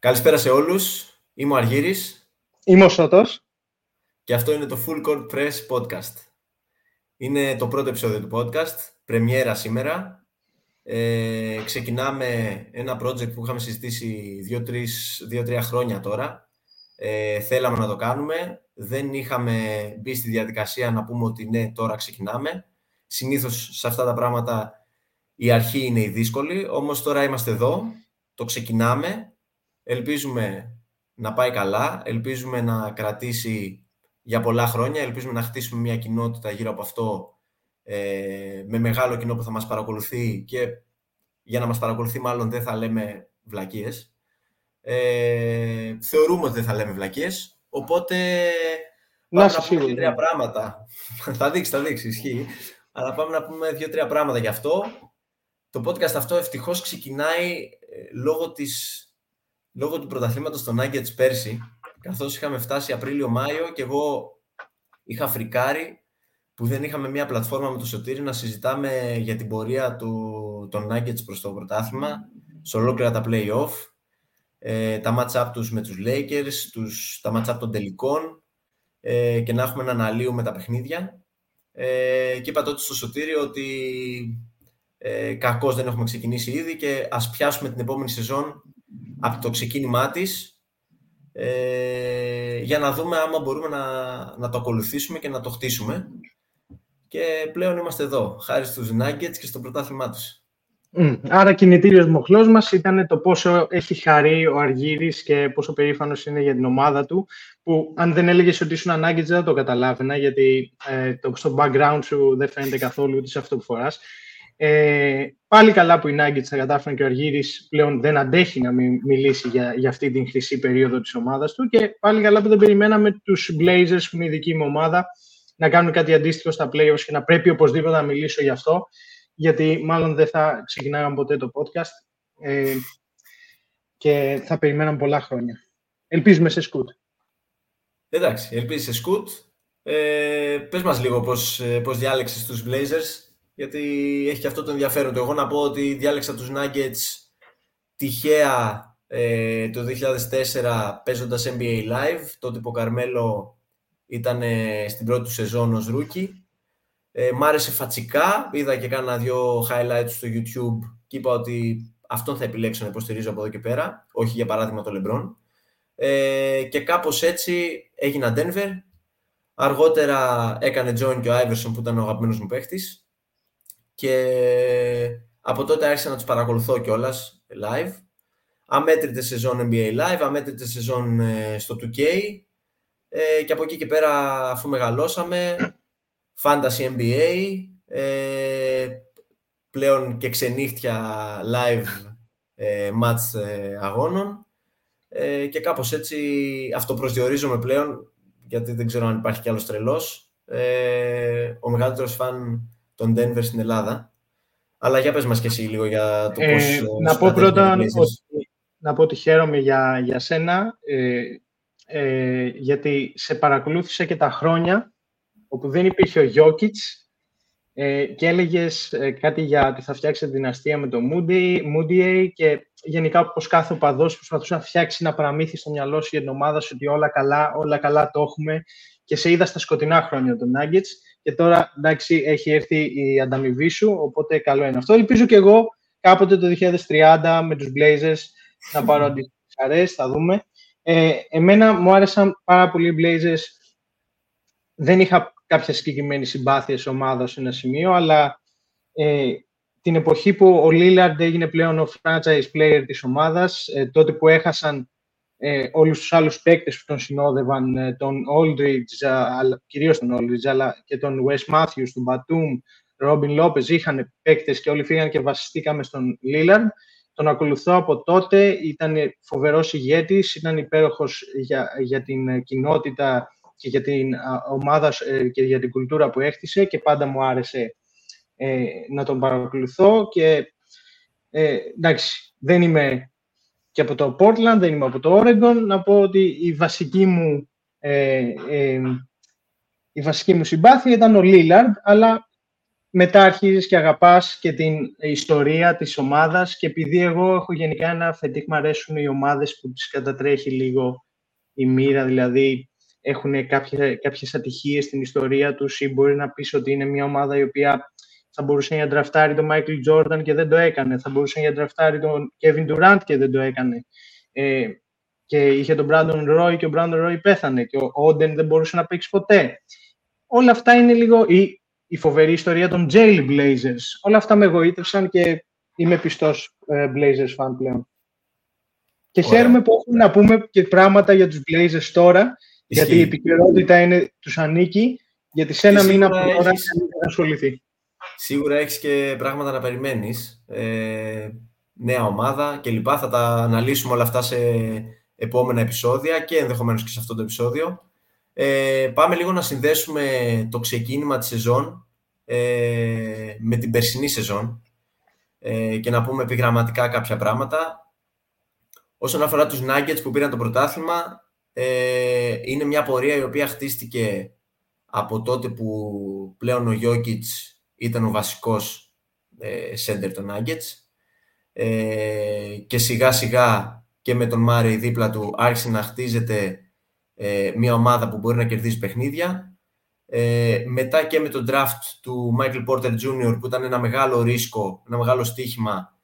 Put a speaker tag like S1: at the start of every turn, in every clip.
S1: Καλησπέρα σε όλους. Είμαι ο Αργύρης.
S2: Είμαι ο Σώτος.
S1: Και αυτό είναι το Full Court Press Podcast. Είναι το πρώτο επεισόδιο του podcast, πρεμιέρα σήμερα. Ε, ξεκινάμε ένα project που είχαμε συζητήσει δύο-τρία χρόνια τώρα. Ε, θέλαμε να το κάνουμε. Δεν είχαμε μπει στη διαδικασία να πούμε ότι ναι, τώρα ξεκινάμε. Συνήθως σε αυτά τα πράγματα η αρχή είναι η δύσκολη, όμως τώρα είμαστε εδώ, το ξεκινάμε Ελπίζουμε να πάει καλά, ελπίζουμε να κρατήσει για πολλά χρόνια, ελπίζουμε να χτίσουμε μια κοινότητα γύρω από αυτό ε, με μεγάλο κοινό που θα μας παρακολουθεί και για να μας παρακολουθεί μάλλον δεν θα λέμε βλακίες. Ε, θεωρούμε ότι δεν θα λέμε βλακίες, οπότε
S2: πάμε
S1: να, πούμε δύο-τρία ναι. πράγματα. θα δείξει, θα δείξει, ισχύει. Αλλά πάμε να πούμε δύο-τρία πράγματα γι' αυτό. Το podcast αυτό ευτυχώς ξεκινάει ε, λόγω της λόγω του πρωταθλήματος των Nuggets πέρσι, καθώς είχαμε φτάσει Απρίλιο-Μάιο και εγώ είχα φρικάρει που δεν είχαμε μια πλατφόρμα με το Σωτήρι να συζητάμε για την πορεία του, των Nuggets προς το πρωτάθλημα, σε ολόκληρα τα play-off, ε, τα match-up τους με τους Lakers, τους, τα match-up των τελικών ε, και να έχουμε να αναλύουμε τα παιχνίδια. Ε, και είπα τότε στο Σωτήρι ότι ε, κακώς δεν έχουμε ξεκινήσει ήδη και ας πιάσουμε την επόμενη σεζόν από το ξεκίνημά της ε, για να δούμε άμα μπορούμε να, να το ακολουθήσουμε και να το χτίσουμε. Και πλέον είμαστε εδώ, χάρη στους Nuggets και στο πρωτάθλημά τους.
S2: Άρα κινητήριος μοχλός μας ήταν το πόσο έχει χαρεί ο Αργύρης και πόσο περήφανος είναι για την ομάδα του που αν δεν έλεγες ότι ήσουν Nuggets δεν θα το καταλάβαινα γιατί ε, το, στο background σου δεν φαίνεται καθόλου ούτε σε αυτό που φοράς. Ε, πάλι καλά που οι Nuggets θα κατάφεραν και ο Αργύρης πλέον δεν αντέχει να μην μιλήσει για, για αυτή την χρυσή περίοδο της ομάδας του και πάλι καλά που δεν περιμέναμε τους Blazers που είναι η δική μου ομάδα να κάνουν κάτι αντίστοιχο στα playoffs και να πρέπει οπωσδήποτε να μιλήσω γι' αυτό γιατί μάλλον δεν θα ξεκινάγαμε ποτέ το podcast ε, και θα περιμέναμε πολλά χρόνια. Ελπίζουμε σε σκούτ.
S1: Εντάξει, ελπίζεις σε σκούτ. Ε, πες μας λίγο πώς, ε, πώς διάλεξες τους Blazers γιατί έχει και αυτό το ενδιαφέρον. Εγώ να πω ότι διάλεξα τους Nuggets τυχαία ε, το 2004 παίζοντας NBA Live, τότε που ο Καρμέλο ήταν στην πρώτη του σεζόν ως rookie. Ε, μ' άρεσε φατσικά, είδα και κάνα δύο highlights στο YouTube και είπα ότι αυτόν θα επιλέξω να υποστηρίζω από εδώ και πέρα, όχι για παράδειγμα το LeBron. Ε, και κάπως έτσι έγινα Denver. Αργότερα έκανε join και ο Iverson που ήταν ο αγαπημένος μου παίχτης και από τότε άρχισα να τους παρακολουθώ κιόλας live. Αμέτρητες σεζόν NBA live, αμέτρητες σεζόν ε, στο 2K ε, και από εκεί και πέρα αφού μεγαλώσαμε, Fantasy NBA, ε, πλέον και ξενύχτια live ε, match ε, αγώνων. Ε, και κάπως έτσι αυτοπροσδιορίζομαι πλέον γιατί δεν ξέρω αν υπάρχει κι άλλος τρελός. Ο μεγαλύτερος φαν τον Denver στην Ελλάδα. Αλλά για πες μας και εσύ λίγο για το ε, πώς... Ε,
S2: να πω πρώτα ότι, να πω ότι χαίρομαι για, για σένα, ε, ε, γιατί σε παρακολούθησα και τα χρόνια όπου δεν υπήρχε ο Γιώκητς ε, και έλεγες ε, κάτι για ότι θα φτιάξει δυναστεία με το Moody, Moody και γενικά πως κάθε οπαδός προσπαθούσε να φτιάξει ένα παραμύθι στο μυαλό σου για την ομάδα σου ότι όλα καλά, όλα καλά το έχουμε. Και σε είδα στα σκοτεινά χρόνια των Nuggets και τώρα εντάξει έχει έρθει η ανταμοιβή σου, οπότε καλό είναι αυτό. Ελπίζω και εγώ κάποτε το 2030 με τους Blazers να πάρω αντίστοιχες θα δούμε. Ε, εμένα μου άρεσαν πάρα πολύ οι Blazers. Δεν είχα κάποια συγκεκριμένη συμπάθεια σε ομάδα σε ένα σημείο, αλλά ε, την εποχή που ο Lillard έγινε πλέον ο franchise player της ομάδας, ε, τότε που έχασαν ε, όλους τους άλλους παίκτες που τον συνόδευαν, ε, τον Aldridge, κυρίως τον Aldridge, αλλά και τον Wes Matthews, τον Batum, Robin Lopez, είχαν παίκτες και όλοι φύγαν και βασιστήκαμε στον Lillard. Τον ακολουθώ από τότε, ήταν φοβερός ηγέτης, ήταν υπέροχος για, για την κοινότητα και για την ομάδα ε, και για την κουλτούρα που έχτισε και πάντα μου άρεσε ε, να τον παρακολουθώ και ε, εντάξει, δεν είμαι και από το Portland, δεν είμαι από το Oregon. Να πω ότι η βασική μου, ε, ε, η βασική μου συμπάθεια ήταν ο Lillard, αλλά μετά αρχίζεις και αγαπάς και την ιστορία της ομάδας και επειδή εγώ έχω γενικά ένα φετίκ, μου αρέσουν οι ομάδες που τις κατατρέχει λίγο η μοίρα, δηλαδή έχουν κάποιες, κάποιες ατυχίες στην ιστορία τους ή μπορεί να πεις ότι είναι μια ομάδα η οποία θα μπορούσε να ντραφτάρει τον Michael Jordan και δεν το έκανε, θα μπορούσε να ντραφτάρει τον Kevin Durant και δεν το έκανε. Ε, και είχε τον Brandon Roy και ο Brandon Roy πέθανε και ο Oden δεν μπορούσε να παίξει ποτέ. Όλα αυτά είναι λίγο η, η φοβερή ιστορία των Jail Blazers. Όλα αυτά με εγωίτευσαν και είμαι πιστός ε, Blazers fan πλέον. Και χαίρομαι που έχουμε να πούμε και πράγματα για τους Blazers τώρα, γιατί η επικαιρότητα είναι, τους ανήκει, γιατί σε ένα μήνα από τώρα έχεις... να ασχοληθεί.
S1: Σίγουρα έχεις και πράγματα να περιμένεις. Ε, νέα ομάδα και λοιπά. Θα τα αναλύσουμε όλα αυτά σε επόμενα επεισόδια και ενδεχομένως και σε αυτό το επεισόδιο. Ε, πάμε λίγο να συνδέσουμε το ξεκίνημα της σεζόν ε, με την περσινή σεζόν ε, και να πούμε επιγραμματικά κάποια πράγματα. Όσον αφορά τους Nuggets που πήραν το πρωτάθλημα, ε, είναι μια πορεία η οποία χτίστηκε από τότε που πλέον ο Jokic ήταν ο βασικός ε, center των Nuggets ε, και σιγά σιγά και με τον Μάρεϊ δίπλα του άρχισε να χτίζεται ε, μια ομάδα που μπορεί να κερδίζει παιχνίδια. Ε, μετά και με τον draft του Michael Porter Jr. που ήταν ένα μεγάλο ρίσκο, ένα μεγάλο στοίχημα,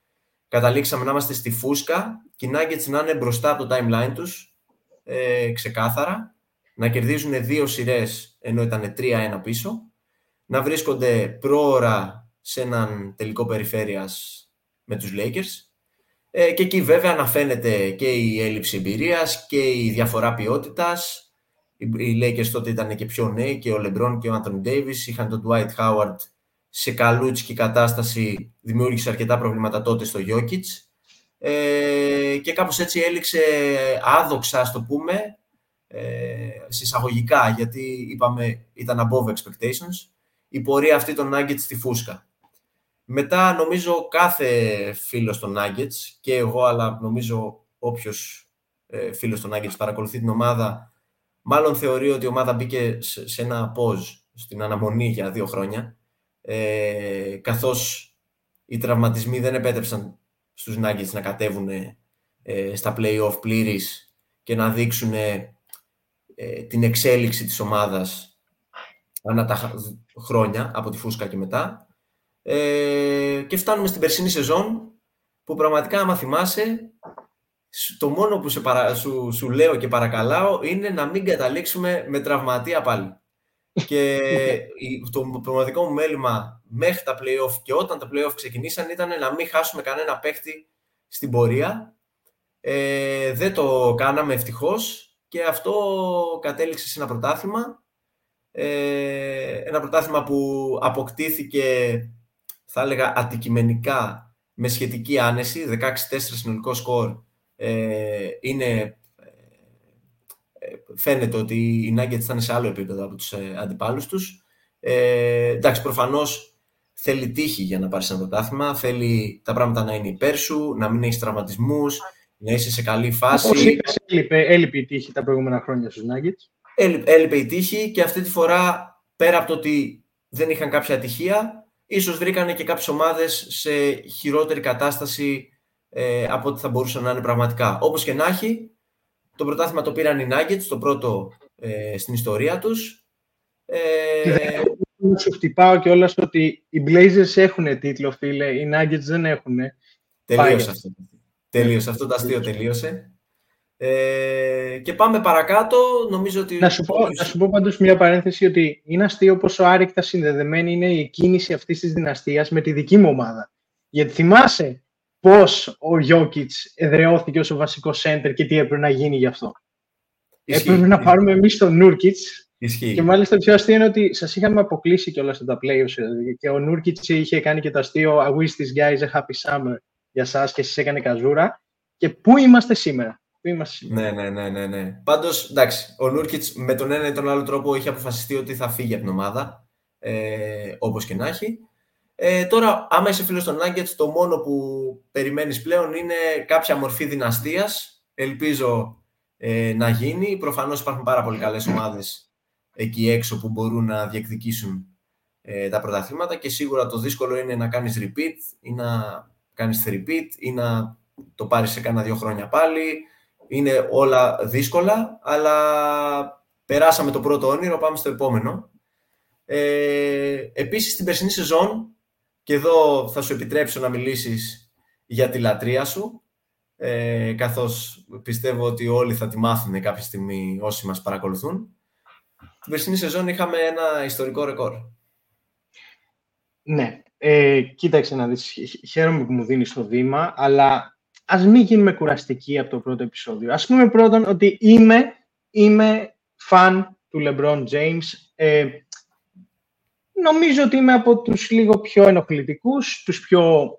S1: καταλήξαμε να είμαστε στη φούσκα και οι Nuggets να είναι μπροστά από το timeline τους, ε, ξεκάθαρα, να κερδίζουν δύο σειρές ενώ ήταν 3-1 πίσω, να βρίσκονται πρόωρα σε έναν τελικό περιφέρειας με τους Lakers. Ε, και εκεί βέβαια αναφαίνεται και η έλλειψη εμπειρίας και η διαφορά ποιότητας. Οι Lakers τότε ήταν και πιο νέοι και ο Λεμπρόν και ο Άντων Ντέιβις είχαν τον Dwight Howard σε καλούτσικη κατάσταση, δημιούργησε αρκετά προβλήματα τότε στο Jokic. Ε, και κάπως έτσι έληξε άδοξα, ας το πούμε, ε, συσσαγωγικά, γιατί είπαμε ήταν above expectations, η πορεία αυτή των Nuggets στη φούσκα. Μετά νομίζω κάθε φίλος των Nuggets και εγώ, αλλά νομίζω όποιος ε, φίλος των Nuggets παρακολουθεί την ομάδα, μάλλον θεωρεί ότι η ομάδα μπήκε σε, ένα pause στην αναμονή για δύο χρόνια, ε, καθώς οι τραυματισμοί δεν επέτρεψαν στους Nuggets να κατέβουν ε, στα play-off πλήρης και να δείξουν ε, την εξέλιξη της ομάδας ανά τα χρόνια από τη φούσκα και μετά. Ε, και φτάνουμε στην περσινή σεζόν που πραγματικά άμα θυμάσαι το μόνο που σε παρα... σου, σου λέω και παρακαλάω είναι να μην καταλήξουμε με τραυματία πάλι. και το πραγματικό μου μέλημα μέχρι τα play-off και όταν τα play-off ξεκινήσαν ήταν να μην χάσουμε κανένα παίχτη στην πορεία. Ε, δεν το κάναμε ευτυχώς και αυτό κατέληξε σε ένα πρωτάθλημα. Ε, ένα πρωτάθλημα που αποκτήθηκε θα έλεγα αντικειμενικά με σχετική άνεση, 16-4 συνολικό σκορ, ε, είναι, ε, ε, φαίνεται ότι οι Nuggets ήταν σε άλλο επίπεδο από τους ε, αντιπάλους τους. Ε, εντάξει, προφανώς θέλει τύχη για να πάρεις ένα πρωτάθλημα, θέλει τα πράγματα να είναι υπέρ σου, να μην έχεις τραυματισμούς, να είσαι σε καλή φάση.
S2: Όπως είπες, έλειπε, έλειπε η τύχη τα προηγούμενα χρόνια στους Nuggets.
S1: Έλειπε, έλειπε η τύχη και αυτή τη φορά, πέρα από το ότι δεν είχαν κάποια ατυχία, ίσως βρήκανε και κάποιες ομάδες σε χειρότερη κατάσταση ε, από ό,τι θα μπορούσαν να είναι πραγματικά. Όπως και να έχει, το πρωτάθλημα το πήραν οι Nuggets, το πρώτο ε, στην ιστορία τους.
S2: Ε, σου χτυπάω κιόλας ότι οι Blazers έχουν τίτλο, φίλε, οι Nuggets δεν έχουν.
S1: Τελείωσε αυτό. Τελείωσε αυτό το αστείο, τελείωσε. Ε, και πάμε παρακάτω. Νομίζω ότι...
S2: Να σου πω, να σου πω πάντως μια παρένθεση ότι είναι αστείο πόσο άρρηκτα συνδεδεμένη είναι η κίνηση αυτής της δυναστείας με τη δική μου ομάδα. Γιατί θυμάσαι πώς ο Γιώκητς εδραιώθηκε ως ο βασικός center και τι έπρεπε να γίνει γι' αυτό; Ισχύει. Έπρεπε να πάρουμε εμείς τον Νούρκιτ. Και μάλιστα το πιο αστείο είναι ότι σας είχαμε αποκλείσει κιόλας στα playoffs. Και ο Νούρκιτ είχε κάνει και το αστείο I wish this guy is a happy summer για εσά και εσεί έκανε καζούρα. Και πού είμαστε σήμερα;
S1: Ναι, ναι, ναι, ναι, ναι. Πάντως, εντάξει, ο Νούρκιτ με τον ένα ή τον άλλο τρόπο είχε αποφασιστεί ότι θα φύγει από την ομάδα. Ε, Όπως και να έχει. Ε, τώρα, άμα είσαι φίλος των Nuggets, το μόνο που περιμένεις πλέον είναι κάποια μορφή δυναστείας. Ελπίζω ε, να γίνει. Προφανώς υπάρχουν πάρα πολύ καλές ομάδες εκεί έξω που μπορούν να διεκδικήσουν ε, τα πρωταθλήματα και σίγουρα το δύσκολο είναι να κάνεις repeat ή να κάνεις repeat ή να το πάρεις σε κάνα δύο χρόνια πάλι. Είναι όλα δύσκολα, αλλά περάσαμε το πρώτο όνειρο, πάμε στο επόμενο. Ε, επίσης, στην περσινή σεζόν, και εδώ θα σου επιτρέψω να μιλήσεις για τη λατρεία σου, ε, καθώς πιστεύω ότι όλοι θα τη μάθουν κάποια στιγμή όσοι μας παρακολουθούν. Την περσινή σεζόν είχαμε ένα ιστορικό ρεκόρ.
S2: Ναι, ε, κοίταξε να δεις, χαίρομαι που μου δίνεις το βήμα, αλλά ας μην γίνουμε κουραστικοί από το πρώτο επεισόδιο. Ας πούμε πρώτον ότι είμαι, είμαι φαν του LeBron James. Ε, νομίζω ότι είμαι από τους λίγο πιο ενοχλητικούς, τους πιο...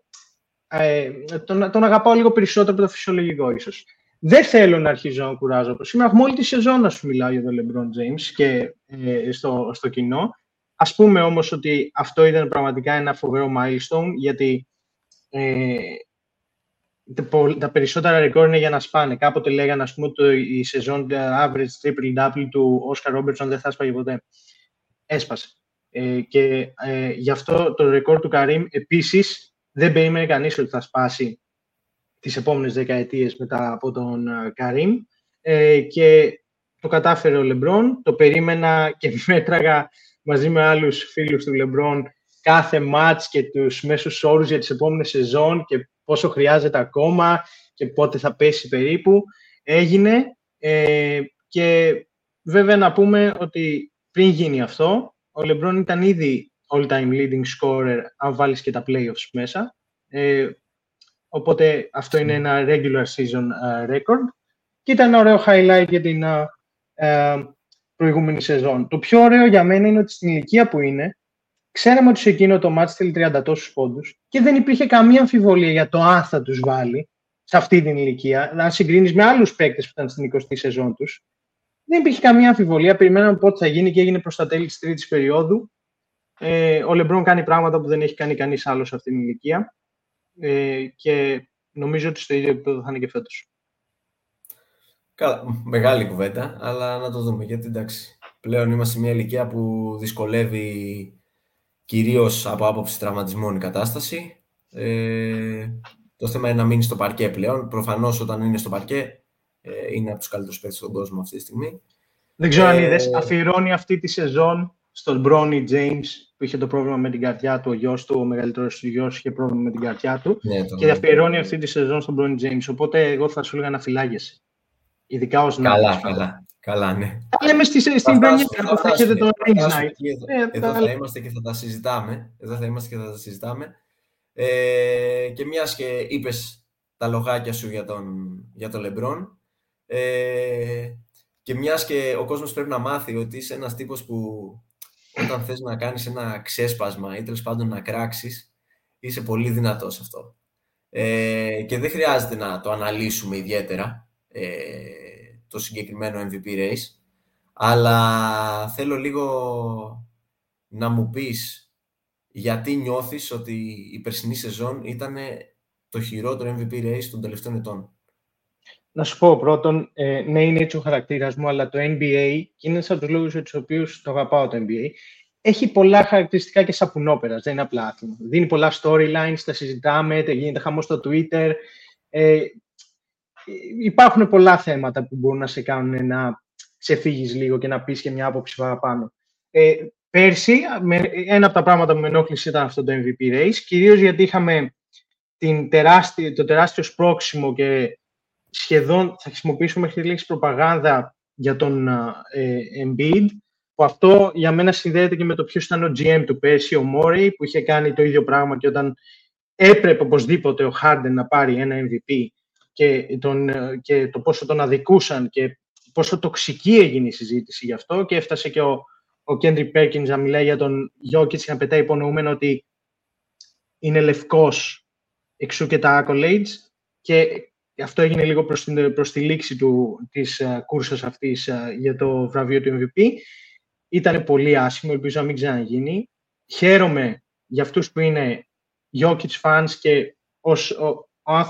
S2: Ε, τον, τον αγαπάω λίγο περισσότερο από το φυσιολογικό ίσως. Δεν θέλω να αρχίζω να κουράζω από σήμερα. Έχουμε όλη τη σεζόν να σου μιλάω για τον LeBron James και ε, στο, στο κοινό. Ας πούμε όμως ότι αυτό ήταν πραγματικά ένα φοβερό milestone, γιατί ε, τα περισσότερα ρεκόρ είναι για να σπάνε. Κάποτε λέγανε, ας πούμε, το, η σεζόν average triple-double του Oscar Robertson δεν θα σπάγει ποτέ. Έσπασε. Ε, και ε, γι' αυτό το ρεκόρ του Καρύμ επίσης δεν περίμενε κανείς ότι θα σπάσει τις επόμενες δεκαετίες μετά από τον ε, Καρύμ. Ε, και το κατάφερε ο Λεμπρόν, το περίμενα και μέτραγα μαζί με άλλους φίλους του Λεμπρόν κάθε μάτς και τους μέσους όρους για τις επόμενες σεζόν και πόσο χρειάζεται ακόμα και πότε θα πέσει περίπου. Έγινε ε, και βέβαια να πούμε ότι πριν γίνει αυτό, ο Λεμπρόν ήταν ήδη all-time leading scorer αν βάλεις και τα playoffs μέσα. Ε, οπότε αυτό είναι ένα regular season uh, record και ήταν ένα ωραίο highlight για την uh, προηγούμενη σεζόν. Το πιο ωραίο για μένα είναι ότι στην ηλικία που είναι, ξέραμε ότι σε εκείνο το μάτς θέλει 30 τόσους πόντους και δεν υπήρχε καμία αμφιβολία για το αν θα τους βάλει σε αυτή την ηλικία. Αν συγκρίνεις με άλλους παίκτες που ήταν στην 20η σεζόν τους, δεν υπήρχε καμία αμφιβολία. Περιμέναμε πότε θα γίνει και έγινε προς τα τέλη της τρίτης περίοδου. Ε, ο Λεμπρόν κάνει πράγματα που δεν έχει κάνει κανείς άλλος σε αυτή την ηλικία. Ε, και νομίζω ότι στο ίδιο επίπεδο θα είναι και φέτος.
S1: Καλά, μεγάλη κουβέντα, αλλά να το δούμε. Γιατί εντάξει, πλέον είμαστε σε μια ηλικία που δυσκολεύει κυρίως από άποψη τραυματισμών η κατάσταση. Ε, το θέμα είναι να μείνει στο παρκέ πλέον. Προφανώς όταν είναι στο παρκέ ε, είναι από τους καλύτερους παίκτες στον κόσμο αυτή τη στιγμή.
S2: Δεν ξέρω ε, αν είδες, αφιερώνει αυτή τη σεζόν στον Μπρόνι James που είχε το πρόβλημα με την καρδιά του, ο γιος του, ο μεγαλύτερος του γιος είχε πρόβλημα με την καρδιά του ναι, και αφιερώνει αυτή τη σεζόν στον Μπρόνι James. Οπότε εγώ θα σου έλεγα να φυλάγεσαι. Ειδικά ως
S1: Καλά, καλά. Καλά, ναι.
S2: Τα λέμε στη, στην Πρέμιερ που θα έχετε το Rings Night.
S1: Εδώ θα είμαστε και θα τα συζητάμε. Εδώ θα είμαστε και θα τα συζητάμε. Ε, και μιας και είπες τα λογάκια σου για τον, για τον Λεμπρόν, ε, και μιας και ο κόσμος πρέπει να μάθει ότι είσαι ένας τύπος που όταν θες να κάνεις ένα ξέσπασμα ή τέλος πάντων να κράξεις, είσαι πολύ δυνατός αυτό. Ε, και δεν χρειάζεται να το αναλύσουμε ιδιαίτερα. Ε, το συγκεκριμένο MVP race, αλλά θέλω λίγο να μου πεις γιατί νιώθεις ότι η περσινή σεζόν ήταν το χειρότερο MVP race των τελευταίων ετών.
S2: Να σου πω πρώτον, ε, ναι, είναι έτσι ο χαρακτήρας μου, αλλά το NBA, και είναι από τους λόγους για τους οποίους το αγαπάω το NBA, έχει πολλά χαρακτηριστικά και σαπουνόπερας. Δεν είναι απλά άθλημα. Δίνει πολλά storylines, τα συζητάμε, γίνεται χαμός στο Twitter. Ε, υπάρχουν πολλά θέματα που μπορούν να σε κάνουν να ξεφύγεις λίγο και να πεις και μια άποψη παραπάνω. Ε, πέρσι, με, ένα από τα πράγματα που με ενόχλησε ήταν αυτό το MVP race, κυρίως γιατί είχαμε την τεράστια, το τεράστιο σπρόξιμο και σχεδόν θα χρησιμοποιήσουμε μέχρι τη λέξη προπαγάνδα για τον ε, Embiid, που αυτό για μένα συνδέεται και με το ποιος ήταν ο GM του πέρσι, ο Μόρεϊ, που είχε κάνει το ίδιο πράγμα και όταν έπρεπε οπωσδήποτε ο Harden να πάρει ένα MVP, και, τον, και το πόσο τον αδικούσαν και πόσο τοξική έγινε η συζήτηση γι' αυτό και έφτασε και ο, ο Κέντρι Πέρκινς να μιλάει για τον Γιώκητς και να πετάει υπονοούμενο ότι είναι λευκός εξού και τα accolades και αυτό έγινε λίγο προς, την, προς τη λήξη του, της uh, κούρσας αυτής uh, για το βραβείο του MVP. Ήταν πολύ άσχημο, ελπίζω να μην ξαναγίνει. Χαίρομαι για αυτούς που είναι Jokic fans και ως, ο,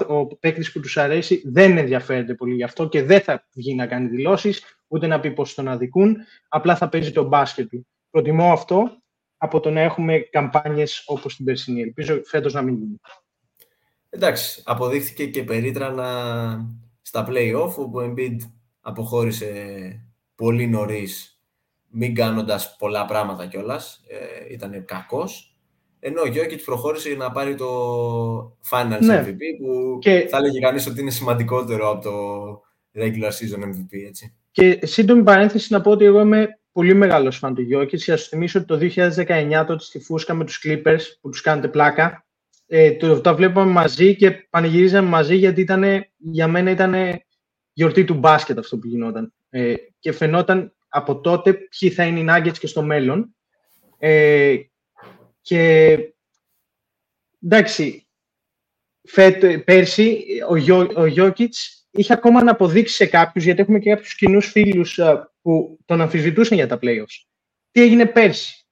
S2: ο παίκτης που τους αρέσει δεν ενδιαφέρεται πολύ γι' αυτό και δεν θα βγει να κάνει δηλώσεις, ούτε να πει πώ τον αδικούν. Απλά θα παίζει το μπάσκετ του. Προτιμώ αυτό από το να έχουμε καμπάνιες όπως την περσινή. Ελπίζω φέτος να μην γίνει.
S1: Εντάξει, αποδείχθηκε και περίτρανα στα play-off, όπου ο Embiid αποχώρησε πολύ νωρίς, μην κάνοντας πολλά πράγματα κιόλας. Ε, ήταν κακός. Ενώ ο Γιώκητς προχώρησε να πάρει το Finals ναι. MVP, που και... θα έλεγε κανείς ότι είναι σημαντικότερο από το regular season MVP. Έτσι.
S2: Και σύντομη παρένθεση να πω ότι εγώ είμαι πολύ μεγάλος φαν του Γιώκητς. Για να σου θυμίσω ότι το 2019 τότε στη Φούσκα με τους Clippers που τους κάνετε πλάκα, ε, το, το βλέπαμε μαζί και πανηγυρίζαμε μαζί γιατί ήτανε, για μένα ήταν γιορτή του μπάσκετ αυτό που γινόταν. Ε, και φαινόταν από τότε ποιοι θα είναι οι Nuggets και στο μέλλον. Ε, και εντάξει, φέτο, πέρσι ο, Γιώ, ο Γιώκητς είχε ακόμα να αποδείξει σε κάποιους, γιατί έχουμε και κάποιους κοινούς φίλους που τον αμφισβητούσαν για τα playoffs. Τι έγινε πέρσι;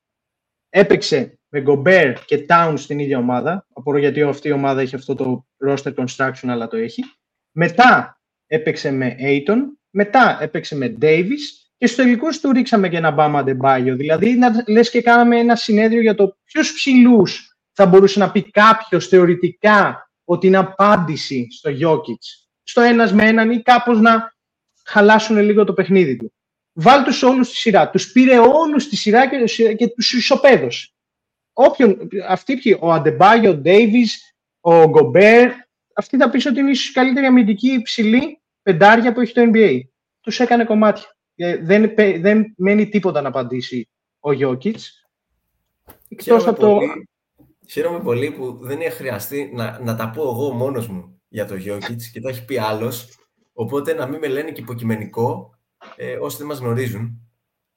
S2: Έπαιξε με Gobert και Towns στην ίδια ομάδα. Απορώ γιατί αυτή η ομάδα έχει αυτό το roster construction, αλλά το έχει. Μετά έπαιξε με Aiton, μετά έπαιξε με Davis και στο τελικό του ρίξαμε και ένα Bama Adebayo. Δηλαδή, να, λες και κάναμε ένα συνέδριο για το ποιους ψηλούς θα μπορούσε να πει κάποιος θεωρητικά ότι είναι απάντηση στο Jokic. Στο ένας με έναν ή κάπως να χαλάσουν λίγο το παιχνίδι του. Βάλ τους όλους στη σειρά. Τους πήρε όλους στη σειρά και, και τους ισοπαίδωσε όποιον, αυτοί ποιοι, ο Αντεμπάγιο, ο Ντέιβις, ο Γκομπέρ, αυτοί θα πεις ότι είναι ίσως η καλύτερη αμυντική υψηλή πεντάρια που έχει το NBA. Τους έκανε κομμάτια. Ε, δεν, δεν μένει τίποτα να απαντήσει ο Γιώκητς.
S1: Εκτός από το... Χαίρομαι πολύ που δεν έχει χρειαστεί να, να τα πω εγώ μόνος μου για το Γιώκητς και το έχει πει άλλος, οπότε να μην με λένε και υποκειμενικό, ε, όσοι δεν μας γνωρίζουν.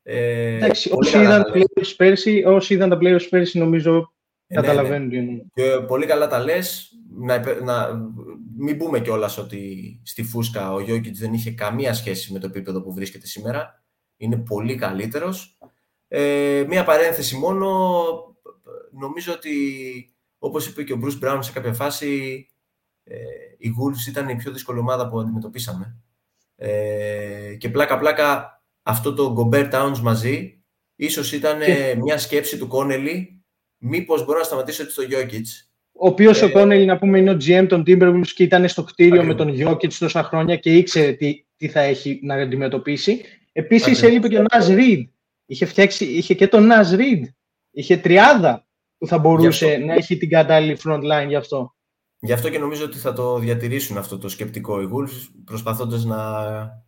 S2: Ε, Εντάξει, όσοι είδαν, τα πέρσι, όσοι είδαν τα playoffs πέρσι νομίζω ε, καταλαβαίνουν. Ναι, ναι.
S1: Και πολύ καλά τα λες. Να, να μην πούμε κιόλας ότι στη Φούσκα ο Γιώκητς δεν είχε καμία σχέση με το επίπεδο που βρίσκεται σήμερα. Είναι πολύ καλύτερος. Ε, μία παρένθεση μόνο. Νομίζω ότι, όπως είπε και ο Bruce Brown σε κάποια φάση, ε, οι Wolves ήταν η πιο δύσκολη ομάδα που αντιμετωπίσαμε. Ε, και πλάκα-πλάκα αυτό το Gobert Towns μαζί, ίσως ήταν μια σκέψη του Κόνελη, μήπως μπορώ να σταματήσω έτσι το Jokic.
S2: Ο οποίος ε, ο Κόνελη, να πούμε, είναι ο GM των Timberwolves και ήταν στο κτίριο με τον Jokic τόσα χρόνια και ήξερε τι, τι θα έχει να αντιμετωπίσει. Επίσης, έλειπε και ο Naz Reed. Είχε, φτιάξει, είχε και τον Naz Reed. Είχε τριάδα που θα μπορούσε να έχει την κατάλληλη front line γι' αυτό.
S1: Γι' αυτό και νομίζω ότι θα το διατηρήσουν αυτό το σκεπτικό οι Wolves, προσπαθώντας να,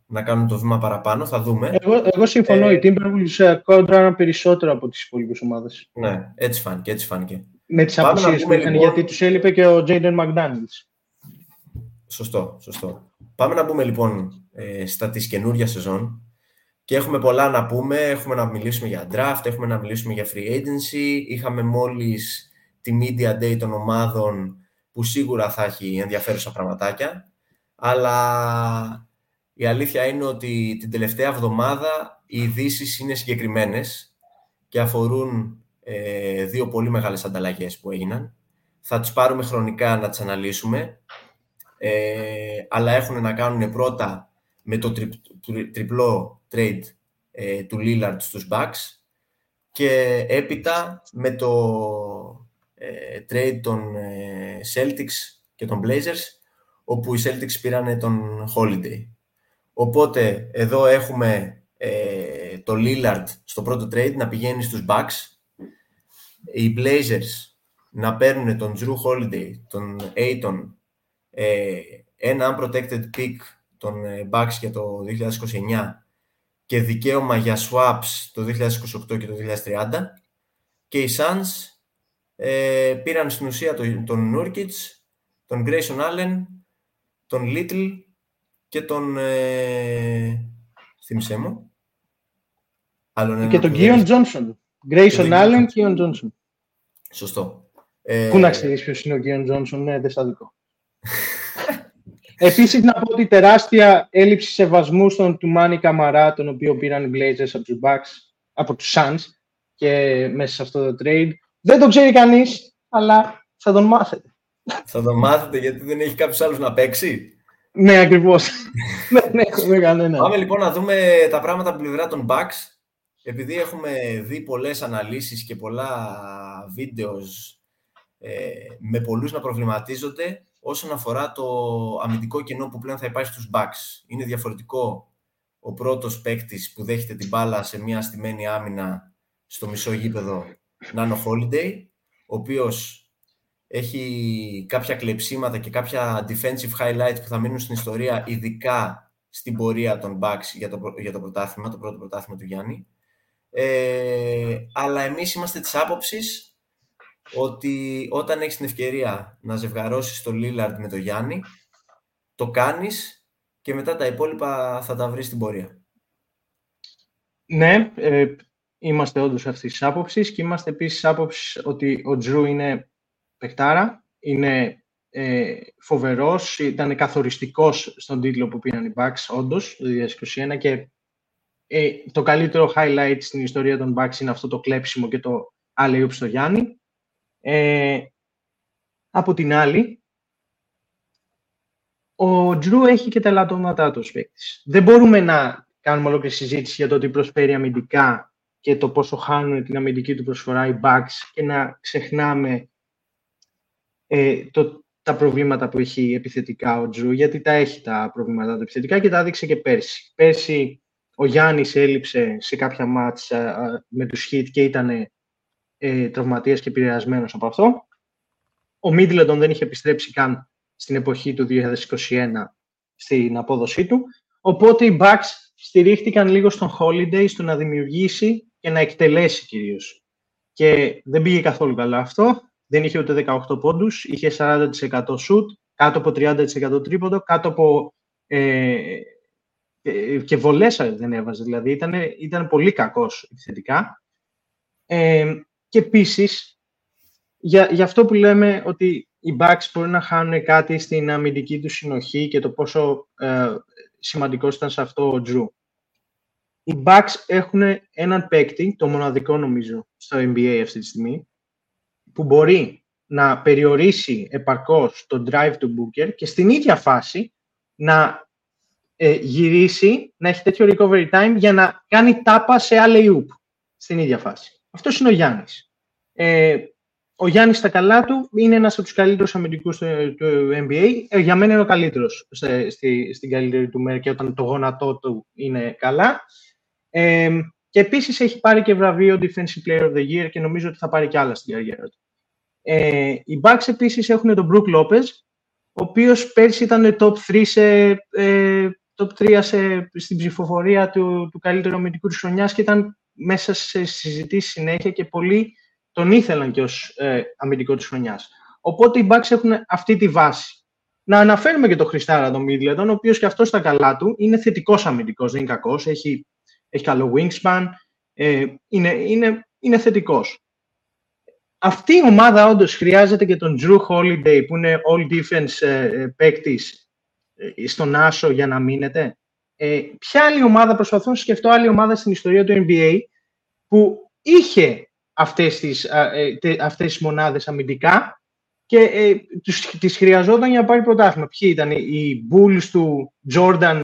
S1: να κάνουν το βήμα παραπάνω. Θα δούμε.
S2: Εγώ, εγώ συμφωνώ. Ε, οι Timberwolves κόντραναν περισσότερο από τις υπόλοιπες ομάδες.
S1: Ναι, έτσι φάνηκε. Έτσι φάνηκε.
S2: Με τις απουσίες που είχαν, λοιπόν... γιατί τους έλειπε και ο Jaden McDaniels.
S1: Σωστό, σωστό. Πάμε να πούμε λοιπόν ε, στα της καινούργια σεζόν και έχουμε πολλά να πούμε. Έχουμε να μιλήσουμε για draft, έχουμε να μιλήσουμε για free agency. Είχαμε μόλις τη media day των ομάδων που σίγουρα θα έχει ενδιαφέρουσα πραγματάκια, αλλά η αλήθεια είναι ότι την τελευταία εβδομάδα οι ειδήσεις είναι συγκεκριμένες και αφορούν ε, δύο πολύ μεγάλες ανταλλαγές που έγιναν. Θα τις πάρουμε χρονικά να τις αναλύσουμε, ε, αλλά έχουν να κάνουν πρώτα με το τριπλό trade ε, του Lillard στους Bucks και έπειτα με το ε, trade των ε, Celtics και των Blazers, όπου οι Celtics πήραν τον Holiday. Οπότε εδώ έχουμε ε, το Lillard στο πρώτο trade να πηγαίνει στους Bucks, οι Blazers να παίρνουν τον Drew Holiday, τον Aiton, ένα unprotected pick των Bucks για το 2029 και δικαίωμα για swaps το 2028 και το 2030 και οι Suns ε, πήραν στην ουσία τον, τον Νούρκιτς, τον Grayson Allen, τον Little και τον... Ε, θύμισέ μου.
S2: και τον Κίον Τζόνσον. Grayson Allen, Κίον Τζόνσον.
S1: Σωστό.
S2: Ε, Πού να ξέρεις ποιος είναι ο Κίον Τζόνσον, ναι, δεν σαδικό. Επίσης να πω ότι τεράστια έλλειψη σεβασμού στον Τουμάνι Καμαρά, τον οποίο πήραν οι Blazers από τους Bucks, από τους Suns και μέσα σε αυτό το trade. Δεν το ξέρει κανείς, αλλά θα τον μάθετε.
S1: Θα τον μάθετε γιατί δεν έχει κάποιος άλλος να παίξει.
S2: Ναι, ακριβώς. δεν έχουμε κανένα.
S1: Πάμε λοιπόν να δούμε τα πράγματα από την πλευρά των Bucks. Επειδή έχουμε δει πολλές αναλύσεις και πολλά βίντεος ε, με πολλούς να προβληματίζονται όσον αφορά το αμυντικό κενό που πλέον θα υπάρχει στους Bucks. Είναι διαφορετικό ο πρώτος παίκτης που δέχεται την μπάλα σε μια στημένη άμυνα στο μισό γήπεδο να είναι ο Holiday, ο οποίος έχει κάποια κλεψίματα και κάποια defensive highlights που θα μείνουν στην ιστορία, ειδικά στην πορεία των Bucks για το, για το πρωτάθλημα, το πρώτο πρωτάθλημα του Γιάννη. Ε, αλλά εμείς είμαστε της άποψης ότι όταν έχεις την ευκαιρία να ζευγαρώσεις το Lillard με το Γιάννη, το κάνεις και μετά τα υπόλοιπα θα τα βρεις στην πορεία.
S2: Ναι, ε, είμαστε όντως αυτής της άποψης και είμαστε επίσης άποψης ότι ο Τζρου είναι παικτάρα, είναι ε, φοβερός, ήταν καθοριστικός στον τίτλο που πήραν οι Bucks, όντως, το 2021 και ε, το καλύτερο highlight στην ιστορία των Bucks είναι αυτό το κλέψιμο και το alley στο Γιάννη. Ε, από την άλλη, ο Τζρου έχει και τα λατώματά του παίκτης. Δεν μπορούμε να κάνουμε ολόκληρη συζήτηση για το ότι προσφέρει αμυντικά και το πόσο χάνουν την αμυντική του προσφορά οι Bucks και να ξεχνάμε ε, το, τα προβλήματα που έχει επιθετικά ο Τζρου, γιατί τα έχει τα προβλήματα του επιθετικά και τα έδειξε και πέρσι. Πέρσι ο Γιάννης έλειψε σε κάποια μάτσα με τους Χιτ και ήταν ε, τραυματίας και επηρεασμένος από αυτό. Ο Μίτλετον δεν είχε επιστρέψει καν στην εποχή του 2021 στην απόδοσή του. Οπότε οι Bucks στηρίχτηκαν λίγο στον Holiday στο να δημιουργήσει και να εκτελέσει κυρίως. Και δεν πήγε καθόλου καλά αυτό δεν είχε ούτε 18 πόντους, είχε 40% shoot, κάτω από 30% τρίποντο, κάτω από... Ε, ε, και βολές δεν έβαζε, δηλαδή ήταν, ήταν πολύ κακός επιθετικά. Ε, και επίσης, για, για αυτό που λέμε ότι οι Bucks μπορεί να χάνουν κάτι στην αμυντική τους συνοχή και το πόσο ε, σημαντικός ήταν σε αυτό ο Τζου. Οι Bucks έχουν έναν παίκτη, το μοναδικό νομίζω στο NBA αυτή τη στιγμή, που μπορεί να περιορίσει επαρκώς το drive του Booker και στην ίδια φάση να ε, γυρίσει, να έχει τέτοιο recovery time για να κάνει τάπα σε άλλη oop στην ίδια φάση. Αυτός είναι ο Γιάννης. Ε, ο Γιάννης στα καλά του είναι ένας από τους καλύτερους αμυντικούς του, NBA. Ε, για μένα είναι ο καλύτερος στη, στην καλύτερη του μέρα και όταν το γόνατό του είναι καλά. Ε, και επίσης έχει πάρει και βραβείο Defensive Player of the Year και νομίζω ότι θα πάρει και άλλα στην καριέρα του. Ε, οι Bucks επίσης έχουν τον Brook Lopez, ο οποίος πέρσι ήταν top 3, σε, ε, top 3 σε, στην ψηφοφορία του, του καλύτερου αμυντικού της χρονιάς και ήταν μέσα σε συζητήσεις συνέχεια και πολλοί τον ήθελαν και ως ε, αμυντικό της χρονιάς. Οπότε οι Bucks έχουν αυτή τη βάση. Να αναφέρουμε και τον Χριστάρα τον Middleton, ο οποίος και αυτός στα καλά του είναι θετικός αμυντικός, δεν είναι κακός, έχει, έχει καλό wingspan, ε, είναι, είναι, είναι θετικός αυτή η ομάδα όντως χρειάζεται και τον Drew Holiday που είναι all defense ε, ε παίκτης ε, στον Άσο για να μείνετε. Ε, ποια άλλη ομάδα, προσπαθώ να σκεφτώ άλλη ομάδα στην ιστορία του NBA που είχε αυτές τις, ε, αυτές τις μονάδες αμυντικά και ε, τους, τις χρειαζόταν για να πάρει πρωτάθλημα. Ποιοι ήταν οι Bulls του Jordan,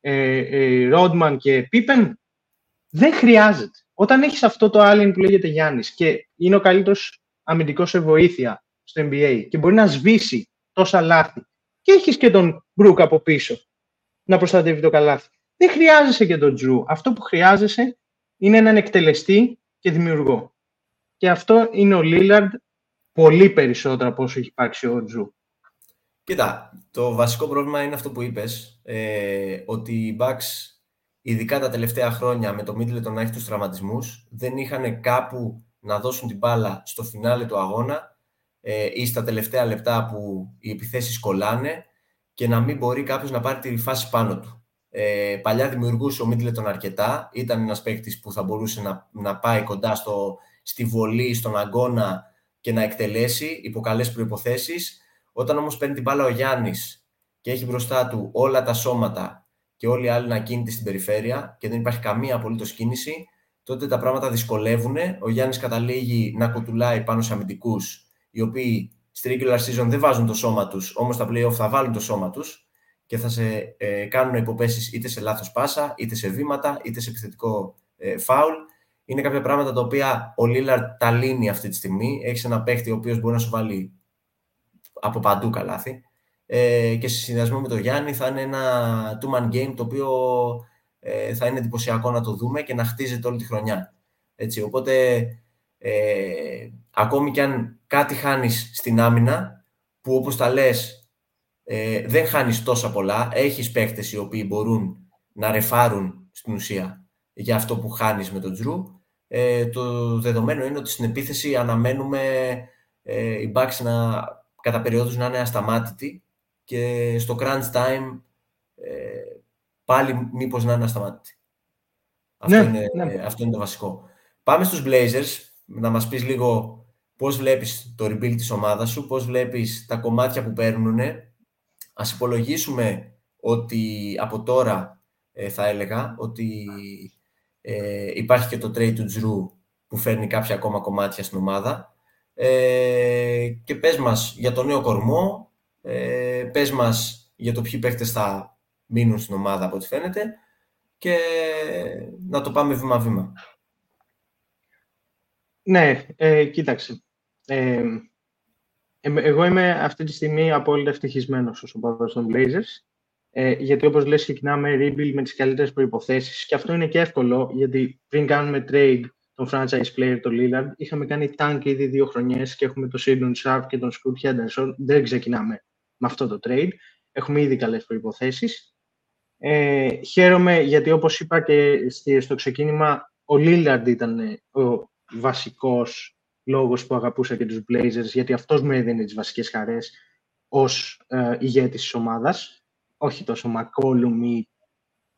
S2: ε, Rodman και Pippen; Δεν χρειάζεται. Όταν έχεις αυτό το alien που λέγεται Γιάννης και είναι ο καλύτερος αμυντικός σε βοήθεια στο NBA και μπορεί να σβήσει τόσα λάθη και έχεις και τον Μπρουκ από πίσω να προστατεύει το καλάθι. Δεν χρειάζεσαι και τον Τζρου. Αυτό που χρειάζεσαι είναι έναν εκτελεστή και δημιουργό. Και αυτό είναι ο Λίλαρντ πολύ περισσότερο από όσο έχει υπάρξει ο Τζρου.
S1: Κοίτα, το βασικό πρόβλημα είναι αυτό που είπες, ε, ότι οι Bucks ειδικά τα τελευταία χρόνια με το Middleton να έχει τους τραυματισμούς, δεν είχαν κάπου να δώσουν την μπάλα στο φινάλε του αγώνα ε, ή στα τελευταία λεπτά που οι επιθέσεις κολλάνε και να μην μπορεί κάποιος να πάρει τη φάση πάνω του. Ε, παλιά δημιουργούσε ο Middleton αρκετά, ήταν ένας παίκτης που θα μπορούσε να, να πάει κοντά στο, στη βολή, στον αγώνα και να εκτελέσει υπό καλές προϋποθέσεις. Όταν όμως παίρνει την μπάλα ο Γιάννης και έχει μπροστά του όλα τα σώματα και όλοι οι άλλοι είναι ακίνητοι στην περιφέρεια και δεν υπάρχει καμία απολύτως κίνηση, τότε τα πράγματα δυσκολεύουν. Ο Γιάννης καταλήγει να κουτουλάει πάνω σε αμυντικούς, οι οποίοι στη regular season δεν βάζουν το σώμα τους, όμως στα playoff θα βάλουν το σώμα τους και θα σε ε, κάνουν υποπέσει είτε σε λάθος πάσα, είτε σε βήματα, είτε σε επιθετικό ε, φάουλ. Είναι κάποια πράγματα τα οποία ο Λίλαρντ τα λύνει αυτή τη στιγμή. Έχεις ένα παίχτη ο οποίος μπορεί να σου βάλει από παντού καλάθι. Ε, και σε συνδυασμό με τον Γιάννη θα είναι ένα two-man game το οποίο ε, θα είναι εντυπωσιακό να το δούμε και να χτίζεται όλη τη χρονιά. Έτσι, οπότε ε, ακόμη κι αν κάτι χάνεις στην άμυνα, που όπως τα λες ε, δεν χάνεις τόσα πολλά, έχεις παίκτες οι οποίοι μπορούν να ρεφάρουν στην ουσία για αυτό που χάνεις με τον Τζρου, ε, το δεδομένο είναι ότι στην επίθεση αναμένουμε ε, οι Bucks να, κατά περιόδους να είναι ασταμάτητοι και στο crunch time ε, πάλι μήπως να είναι ασταμάτητοι. Αυτό, ναι, είναι, ναι. αυτό είναι το βασικό. Πάμε στους Blazers, να μας πεις λίγο πώς βλέπεις το rebuild της ομάδας σου, πώς βλέπεις τα κομμάτια που παίρνουν. Ας υπολογίσουμε ότι από τώρα ε, θα έλεγα ότι ε, υπάρχει και το trade του Τζρου που φέρνει κάποια ακόμα κομμάτια στην ομάδα. Ε, και πες μας για το νέο κορμό, ε, πες μας για το ποιοι παίχτες θα μείνουν στην ομάδα από ό,τι φαίνεται και να το πάμε βήμα-βήμα.
S2: Ναι, ε, κοίταξε. Ε, εγώ είμαι αυτή τη στιγμή απόλυτα ευτυχισμένος ως οπαδός των Blazers. Ε, γιατί όπως λες ξεκινάμε rebuild με τις καλύτερες προϋποθέσεις και αυτό είναι και εύκολο γιατί πριν κάνουμε trade τον franchise player, τον Lillard, είχαμε κάνει tank ήδη δύο χρονιές και έχουμε το Sidon Sharp και τον Scoot Henderson. Δεν ξεκινάμε με αυτό το trade. Έχουμε ήδη καλές προϋποθέσεις. Ε, χαίρομαι γιατί όπως είπα και στο ξεκίνημα ο Lillard ήταν ο βασικός λόγος που αγαπούσα και τους Blazers γιατί αυτός μου έδινε τις βασικές χαρές ως ε, ηγέτης της ομάδας όχι τόσο McCollum ή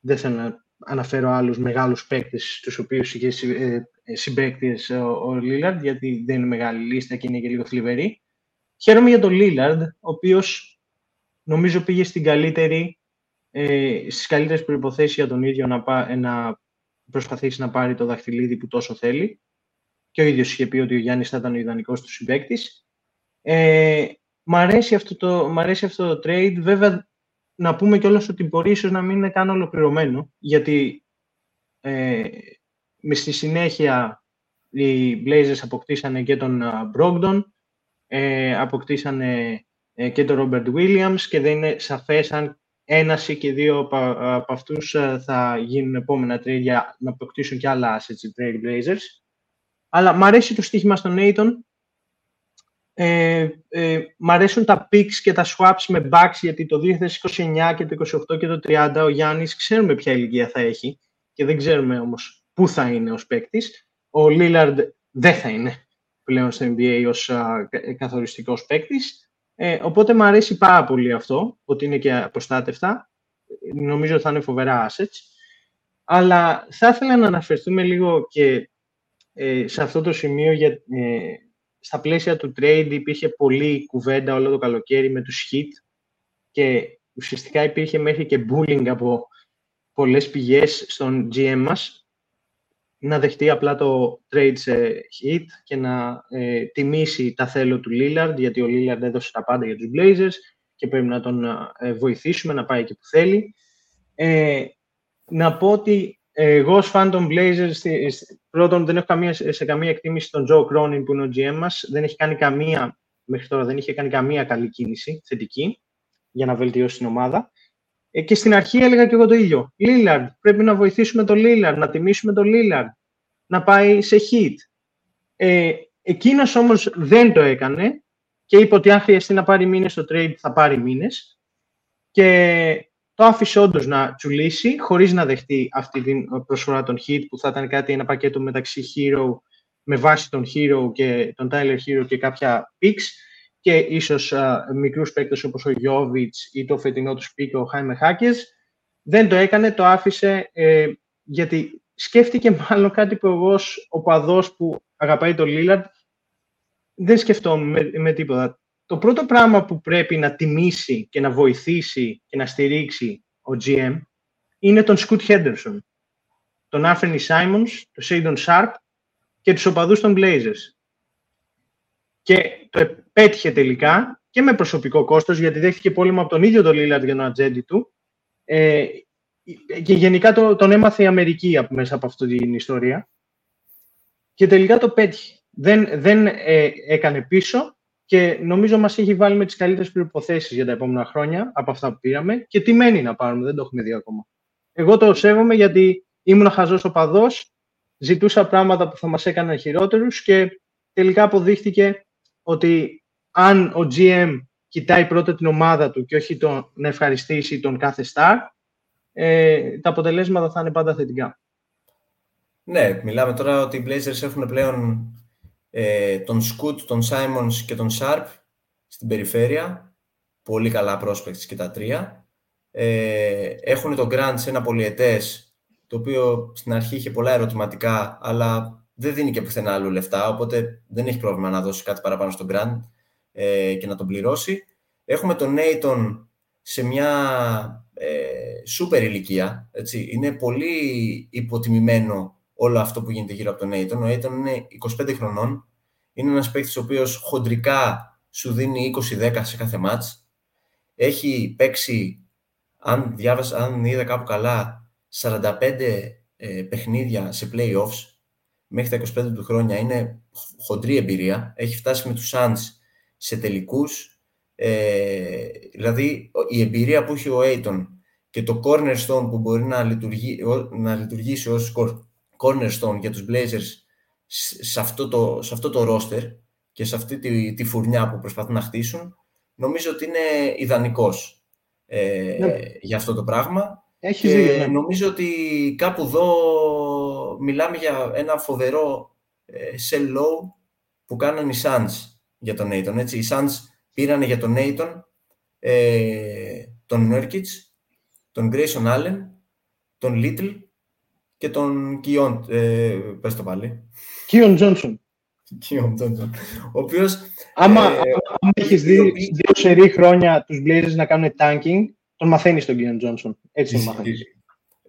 S2: δεν θέλω να αναφέρω άλλους μεγάλους παίκτες στους οποίους είχε ε, ε, συμπαίκτες ο, ο Lillard γιατί δεν είναι μεγάλη λίστα και είναι και λίγο θλιβερή. Χαίρομαι για τον Lillard, ο οποίος νομίζω πήγε στην καλύτερη, ε, στις καλύτερες προϋποθέσεις για τον ίδιο να, να προσπαθήσει να πάρει το δαχτυλίδι που τόσο θέλει και ο ίδιος είχε πει ότι ο Γιάννης θα ήταν ο ιδανικός του συμπαίκτης. Ε, μ, αρέσει αυτό το, μ' αρέσει αυτό το trade. Βέβαια, να πούμε κιόλας ότι μπορεί ίσως να μην είναι καν ολοκληρωμένο, γιατί ε, με στη συνέχεια οι Blazers αποκτήσανε και τον Brogdon, ε, αποκτήσανε ε, και τον Robert Williams και δεν είναι σαφές αν ένας ή και δύο από, από αυτούς ε, θα γίνουν επόμενα trade για να αποκτήσουν κι άλλα assets οι Trail Blazers. Αλλά μ' αρέσει το στοίχημα στον Aiton. Ε, ε, μ' αρέσουν τα picks και τα swaps με backs γιατί το 2029 και το 28 και το 30 ο Γιάννης ξέρουμε ποια ηλικία θα έχει και δεν ξέρουμε όμως πού θα είναι ως παίκτης. Ο Lillard δεν θα είναι πλέον στο NBA ως α, καθοριστικός παίκτης. Ε, οπότε μου αρέσει πάρα πολύ αυτό, ότι είναι και αποστάτευτα. Νομίζω ότι θα είναι φοβερά assets. Αλλά θα ήθελα να αναφερθούμε λίγο και ε, σε αυτό το σημείο, για, ε, στα πλαίσια του trade υπήρχε πολλή κουβέντα όλο το καλοκαίρι με τους hit και ουσιαστικά υπήρχε μέχρι και bullying από πολλές πηγές στον GM μας να δεχτεί απλά το trade σε hit και να ε, τιμήσει τα θέλω του Lillard, γιατί ο Lillard έδωσε τα πάντα για τους Blazers και πρέπει να τον ε, βοηθήσουμε να πάει εκεί που θέλει. Ε, να πω ότι εγώ ως fan των Blazers, πρώτον δεν έχω καμία, σε καμία εκτίμηση τον Joe Cronin που είναι ο GM μας. Δεν έχει κάνει καμία, μέχρι τώρα δεν είχε κάνει καμία καλή κίνηση θετική για να βελτιώσει την ομάδα. Ε, και στην αρχή έλεγα και εγώ το ίδιο. Lillard, πρέπει να βοηθήσουμε τον Lillard, να τιμήσουμε τον Lillard, να πάει σε hit. Ε, εκείνος όμως δεν το έκανε και είπε ότι αν χρειαστεί να πάρει μήνες στο trade θα πάρει μήνες. Και το άφησε όντως να τσουλήσει χωρίς να δεχτεί αυτή την προσφορά των hit που θα ήταν κάτι ένα πακέτο μεταξύ Hero με βάση τον Hero και τον Tyler Hero και κάποια picks και ίσως μικρού μικρούς παίκτες όπως ο Jovic ή το φετινό τους pick ο Jaime Hackers. Δεν το έκανε, το άφησε ε, γιατί σκέφτηκε μάλλον κάτι που εγώ ως οπαδός που αγαπάει τον Lillard δεν σκεφτόμουν με, με τίποτα το πρώτο πράγμα που πρέπει να τιμήσει και να βοηθήσει και να στηρίξει ο GM είναι τον Σκουτ Henderson, τον Άφρενι Simons, τον Σέιντον Σάρπ και τους οπαδούς των Blazers. Και το πέτυχε τελικά και με προσωπικό κόστος, γιατί δέχτηκε πόλεμο από τον ίδιο τον Lillard για τον ατζέντη του. Ε, και γενικά το, τον έμαθε η Αμερική μέσα από αυτή την ιστορία. Και τελικά το πέτυχε. Δεν, δεν ε, έκανε πίσω και νομίζω μας έχει βάλει με τις καλύτερες προϋποθέσεις για τα επόμενα χρόνια από αυτά που πήραμε και τι μένει να πάρουμε, δεν το έχουμε δει ακόμα. Εγώ το σέβομαι γιατί ήμουν χαζός οπαδός, ζητούσα πράγματα που θα μας έκαναν χειρότερους και τελικά αποδείχτηκε ότι αν ο GM κοιτάει πρώτα την ομάδα του και όχι τον, να ευχαριστήσει τον κάθε star, ε, τα αποτελέσματα θα είναι πάντα θετικά.
S1: Ναι, μιλάμε τώρα ότι οι Blazers έχουν πλέον ε, τον Σκούτ, τον Simons και τον Sharp στην περιφέρεια. Πολύ καλά prospects και τα τρία. Ε, έχουν τον Grant σε ένα πολυετές, το οποίο στην αρχή είχε πολλά ερωτηματικά, αλλά δεν δίνει και πουθενά άλλο λεφτά, οπότε δεν έχει πρόβλημα να δώσει κάτι παραπάνω στον Grant ε, και να τον πληρώσει. Έχουμε τον Nathan σε μια ε, σούπερ ηλικία. Έτσι. Είναι πολύ υποτιμημένο όλο αυτό που γίνεται γύρω από τον Aiton. Ο Aiton είναι 25 χρονών. Είναι ένας παίκτης ο οποίος χοντρικά σου δίνει 20-10 σε κάθε μάτς. Έχει παίξει, αν διάβασα, αν είδα κάπου καλά, 45 ε, παιχνίδια σε playoffs μέχρι τα 25 του χρόνια. Είναι χοντρή εμπειρία. Έχει φτάσει με τους Suns σε τελικούς. Ε, δηλαδή, η εμπειρία που έχει ο Aiton και το cornerstone που μπορεί να, λειτουργεί, να λειτουργήσει ως cornerstone για τους Blazers σε αυτό το, σε αυτό το roster και σε αυτή τη, τη φουρνιά που προσπαθούν να χτίσουν, νομίζω ότι είναι ιδανικός ε, ναι. για αυτό το πράγμα.
S2: Έχεις και ναι.
S1: νομίζω ότι κάπου εδώ μιλάμε για ένα φοβερό ε, sell low που κάναν οι Suns για τον Aiton. Έτσι. Οι Suns πήρανε για τον Aiton ε, τον Nurkic, τον Grayson Allen, τον Little και τον Κιόν, ε, πες το πάλι.
S2: Κιόν Τζόνσον.
S1: Κιόν Τζόνσον. Ο οποίος...
S2: Άμα, ε, άμα έχεις δει οποίος... δύο σερή χρόνια τους Blazers να κάνουν tanking, τον μαθαίνεις τον Κιόν Τζόνσον. Έτσι τον μαθαίνεις.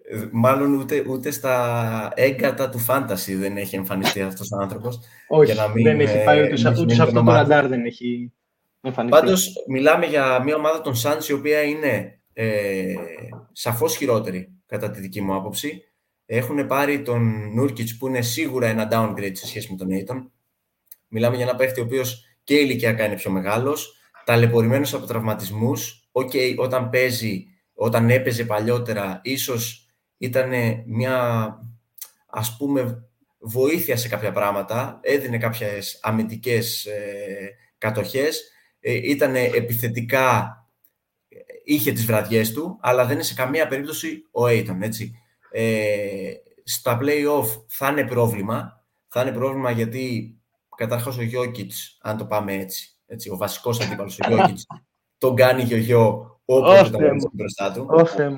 S1: Ε, μάλλον ούτε, ούτε στα έγκατα του φάνταση δεν έχει εμφανιστεί αυτός ο άνθρωπος.
S2: Όχι, για να μην, δεν έχει πάει ούτε, ε, ούτε σε αυτό το ραντάρ δεν έχει εμφανιστεί.
S1: Πάντως, μιλάμε για μια ομάδα των Suns η οποία είναι ε, σαφώς χειρότερη κατά τη δική μου άποψη. Έχουν πάρει τον Νούρκιτς που είναι σίγουρα ένα downgrade σε σχέση με τον Ayton. Μιλάμε για ένα παίχτη ο οποίος και ηλικιακά είναι πιο μεγάλος, ταλαιπωρημένος από τραυματισμούς. OK, okay, όταν παίζει, όταν έπαιζε παλιότερα, ίσως ήταν μια ας πούμε βοήθεια σε κάποια πράγματα, έδινε κάποιες αμυντικές ε, κατοχές, ε, ήταν επιθετικά είχε τις βραδιές του, αλλά δεν είναι σε καμία περίπτωση ο Aiton, έτσι. Ε, στα play-off θα είναι πρόβλημα. Θα είναι πρόβλημα γιατί καταρχάς ο Γιώκητς, αν το πάμε έτσι, έτσι ο βασικός αντίπαλος ο Γιώκητς, τον κάνει γιογιό όπως το κάνει μπροστά του.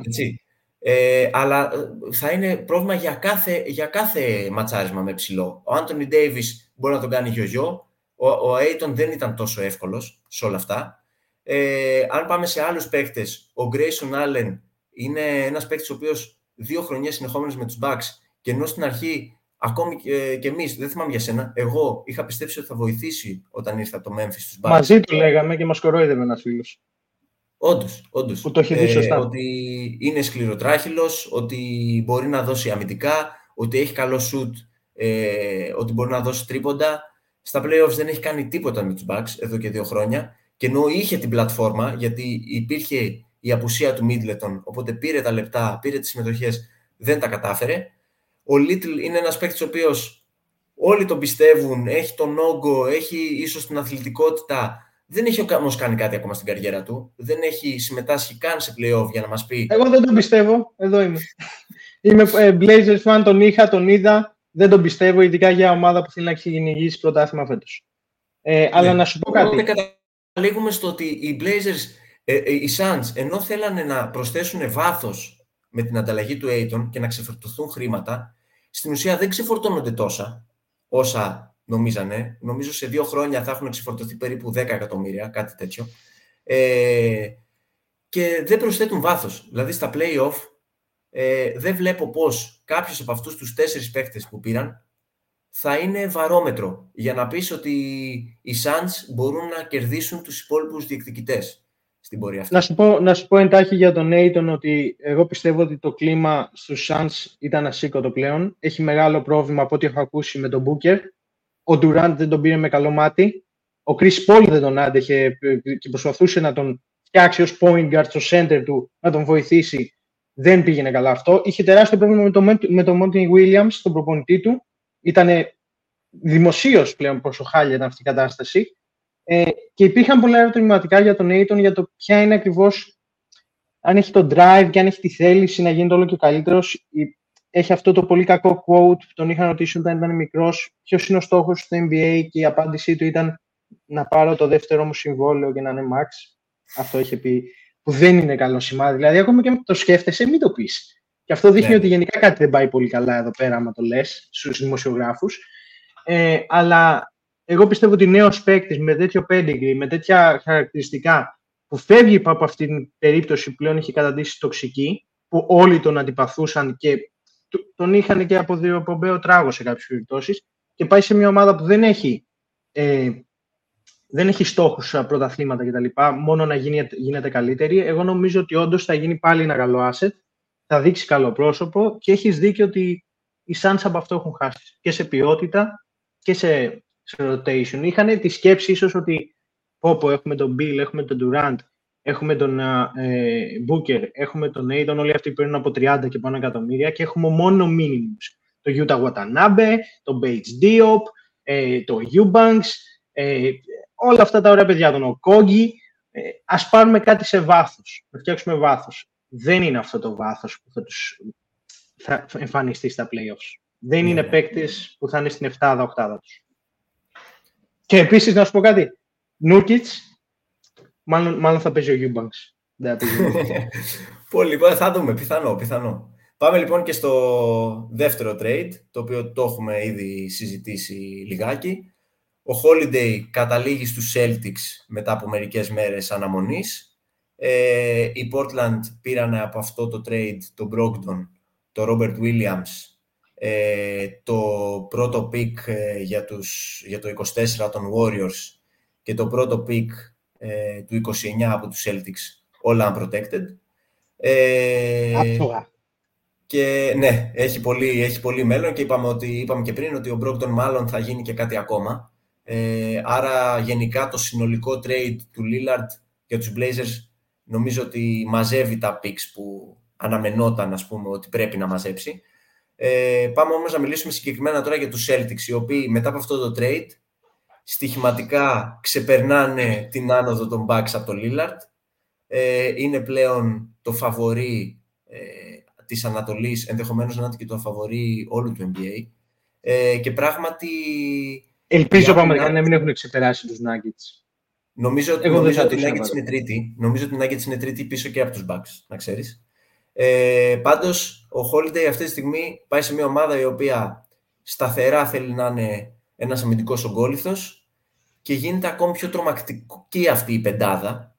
S1: Έτσι. Ε, αλλά ε, θα είναι πρόβλημα για κάθε, για κάθε ματσάρισμα με ψηλό. Ο Άντωνι Ντέιβις μπορεί να τον κάνει γιογιό. Ο, ο Aiton δεν ήταν τόσο εύκολος σε όλα αυτά. Ε, αν πάμε σε άλλους παίκτες, ο Grayson Allen είναι ένας παίκτης ο οποίος δύο χρονιές συνεχόμενες με τους Bucks και ενώ στην αρχή ακόμη και, και εμείς, δεν θυμάμαι για σένα, εγώ είχα πιστέψει ότι θα βοηθήσει όταν ήρθε από το Memphis στους Bucks.
S2: Μαζί του λέγαμε και μας κορόιδευε ένας φίλος.
S1: Όντως, όντως.
S2: Που το έχει δει σωστά.
S1: Ε, ότι είναι σκληροτράχυλος, ότι μπορεί να δώσει αμυντικά, ότι έχει καλό σουτ, ε, ότι μπορεί να δώσει τρίποντα. Στα playoffs δεν έχει κάνει τίποτα με τους Bucks εδώ και δύο χρόνια και ενώ είχε την πλατφόρμα, γιατί υπήρχε η απουσία του Μίτλετον, οπότε πήρε τα λεπτά, πήρε τις συμμετοχές, δεν τα κατάφερε. Ο Λίτλ είναι ένας παίκτης ο οποίος όλοι τον πιστεύουν, έχει τον όγκο, έχει ίσως την αθλητικότητα, δεν έχει όμως κάνει κάτι ακόμα στην καριέρα του. Δεν έχει συμμετάσχει καν σε playoff για να μας πει.
S2: Εγώ δεν τον πιστεύω. Εδώ είμαι. είμαι ε, Blazers fan, τον είχα, τον είδα. Δεν τον πιστεύω, ειδικά για ομάδα που θέλει να κυνηγήσει πρωτάθλημα φέτος. Ε, αλλά ναι. να σου πω κάτι
S1: καταλήγουμε στο ότι οι Blazers, ε, ε, οι Suns, ενώ θέλανε να προσθέσουν βάθος με την ανταλλαγή του Aiton και να ξεφορτωθούν χρήματα, στην ουσία δεν ξεφορτώνονται τόσα όσα νομίζανε. Νομίζω σε δύο χρόνια θα έχουν ξεφορτωθεί περίπου 10 εκατομμύρια, κάτι τέτοιο. Ε, και δεν προσθέτουν βάθος. Δηλαδή στα play-off ε, δεν βλέπω πώς κάποιος από αυτούς τους τέσσερις παίκτες που πήραν θα είναι βαρόμετρο για να πεις ότι οι Suns μπορούν να κερδίσουν τους υπόλοιπους διεκδικητές στην πορεία αυτή.
S2: Να σου πω, να σου πω εντάχει για τον Aiton ότι εγώ πιστεύω ότι το κλίμα στους Suns ήταν ασήκωτο πλέον. Έχει μεγάλο πρόβλημα από ό,τι έχω ακούσει με τον Booker. Ο Durant δεν τον πήρε με καλό μάτι. Ο Chris Paul δεν τον άντεχε και προσπαθούσε να τον φτιάξει ως point guard στο center του, να τον βοηθήσει. Δεν πήγαινε καλά αυτό. Είχε τεράστιο πρόβλημα με τον με το Monty Williams, τον προπονητή του. Ήταν δημοσίως πλέον πόσο χάλια ήταν αυτή η κατάσταση. Ε, και υπήρχαν πολλά ερωτηματικά για τον Aiton για το ποια είναι ακριβώς, αν έχει το drive και αν έχει τη θέληση να γίνεται όλο και καλύτερος. Έχει αυτό το πολύ κακό quote που τον είχαν ρωτήσει όταν ήταν μικρός, ποιος είναι ο στόχος στο NBA και η απάντησή του ήταν να πάρω το δεύτερο μου συμβόλαιο και να είναι max. Αυτό είχε πει, που δεν είναι καλό σημάδι. Δηλαδή, ακόμα και το σκέφτεσαι, μην το πεις. Και αυτό δείχνει ναι. ότι γενικά κάτι δεν πάει πολύ καλά εδώ πέρα, άμα το λες στους δημοσιογράφους. Ε, αλλά εγώ πιστεύω ότι νέος παίκτης με τέτοιο pedigree, με τέτοια χαρακτηριστικά, που φεύγει από αυτή την περίπτωση που πλέον είχε καταντήσει τοξική, που όλοι τον αντιπαθούσαν και τον είχαν και από διοπομπαίο τράγο σε κάποιες περιπτώσεις, και πάει σε μια ομάδα που δεν έχει, ε, δεν έχει στόχους πρωταθλήματα κτλ. Μόνο να γίνει, γίνεται καλύτερη. Εγώ νομίζω ότι όντως θα γίνει πάλι ένα καλό asset, θα δείξει καλό πρόσωπο και έχεις δίκιο ότι οι Suns από αυτό έχουν χάσει και σε ποιότητα και σε σε rotation. Είχαν τη σκέψη ίσως ότι πω, έχουμε τον Bill, έχουμε τον Durant, έχουμε τον ε, Booker, έχουμε τον Aiton, όλοι αυτοί παίρνουν από 30 και πάνω εκατομμύρια και έχουμε μόνο minimums. Το Utah Watanabe, το Bates Diop, ε, το Eubanks, ε, όλα αυτά τα ωραία παιδιά, τον Okogi. Ε, ας πάρουμε κάτι σε βάθος, να φτιάξουμε βάθος. Δεν είναι αυτό το βάθος που θα τους θα εμφανιστεί στα playoffs. Δεν είναι ναι. παίκτες που θα είναι στην 7-8 τους. Και επίσης να σου πω κάτι. Νούρκιτς, μάλλον, μάλλον θα παίζει ο Eubanks.
S1: Πολύ λοιπόν, θα δούμε. Πιθανό, πιθανό. Πάμε λοιπόν και στο δεύτερο trade, το οποίο το έχουμε ήδη συζητήσει λιγάκι. Ο Holiday καταλήγει στους Celtics μετά από μερικές μέρες αναμονής. Ε, οι Portland πήραν από αυτό το trade τον Brogdon, τον Robert Williams ε, το πρώτο pick ε, για, τους, για το 24 των Warriors και το πρώτο pick ε, του 29 από τους Celtics, όλα unprotected.
S2: Ε,
S1: και ναι, έχει πολύ, έχει πολύ μέλλον και είπαμε, ότι, είπαμε και πριν ότι ο Brogdon μάλλον θα γίνει και κάτι ακόμα. Ε, άρα γενικά το συνολικό trade του Lillard για τους Blazers νομίζω ότι μαζεύει τα picks που αναμενόταν ας πούμε ότι πρέπει να μαζέψει. Ε, πάμε όμως να μιλήσουμε συγκεκριμένα τώρα για τους Celtics, οι οποίοι μετά από αυτό το trade στοιχηματικά ξεπερνάνε την άνοδο των Bucks από το Lillard. Ε, είναι πλέον το φαβορή ε, της Ανατολής, ενδεχομένως να είναι και το φαβορή όλου του NBA. Ε, και πράγματι...
S2: Ελπίζω πάμε να μην έχουν ξεπεράσει τους Nuggets.
S1: Νομίζω, Εγώ νομίζω ότι οι Nuggets είναι τρίτη. Νομίζω ότι οι Nuggets είναι τρίτη πίσω και από τους Bucks, να ξέρεις. Ε, Πάντως, ο Holiday αυτή τη στιγμή πάει σε μια ομάδα η οποία σταθερά θέλει να είναι ένας αμυντικός ογκόλυθο και γίνεται ακόμη πιο τρομακτική αυτή η πεντάδα.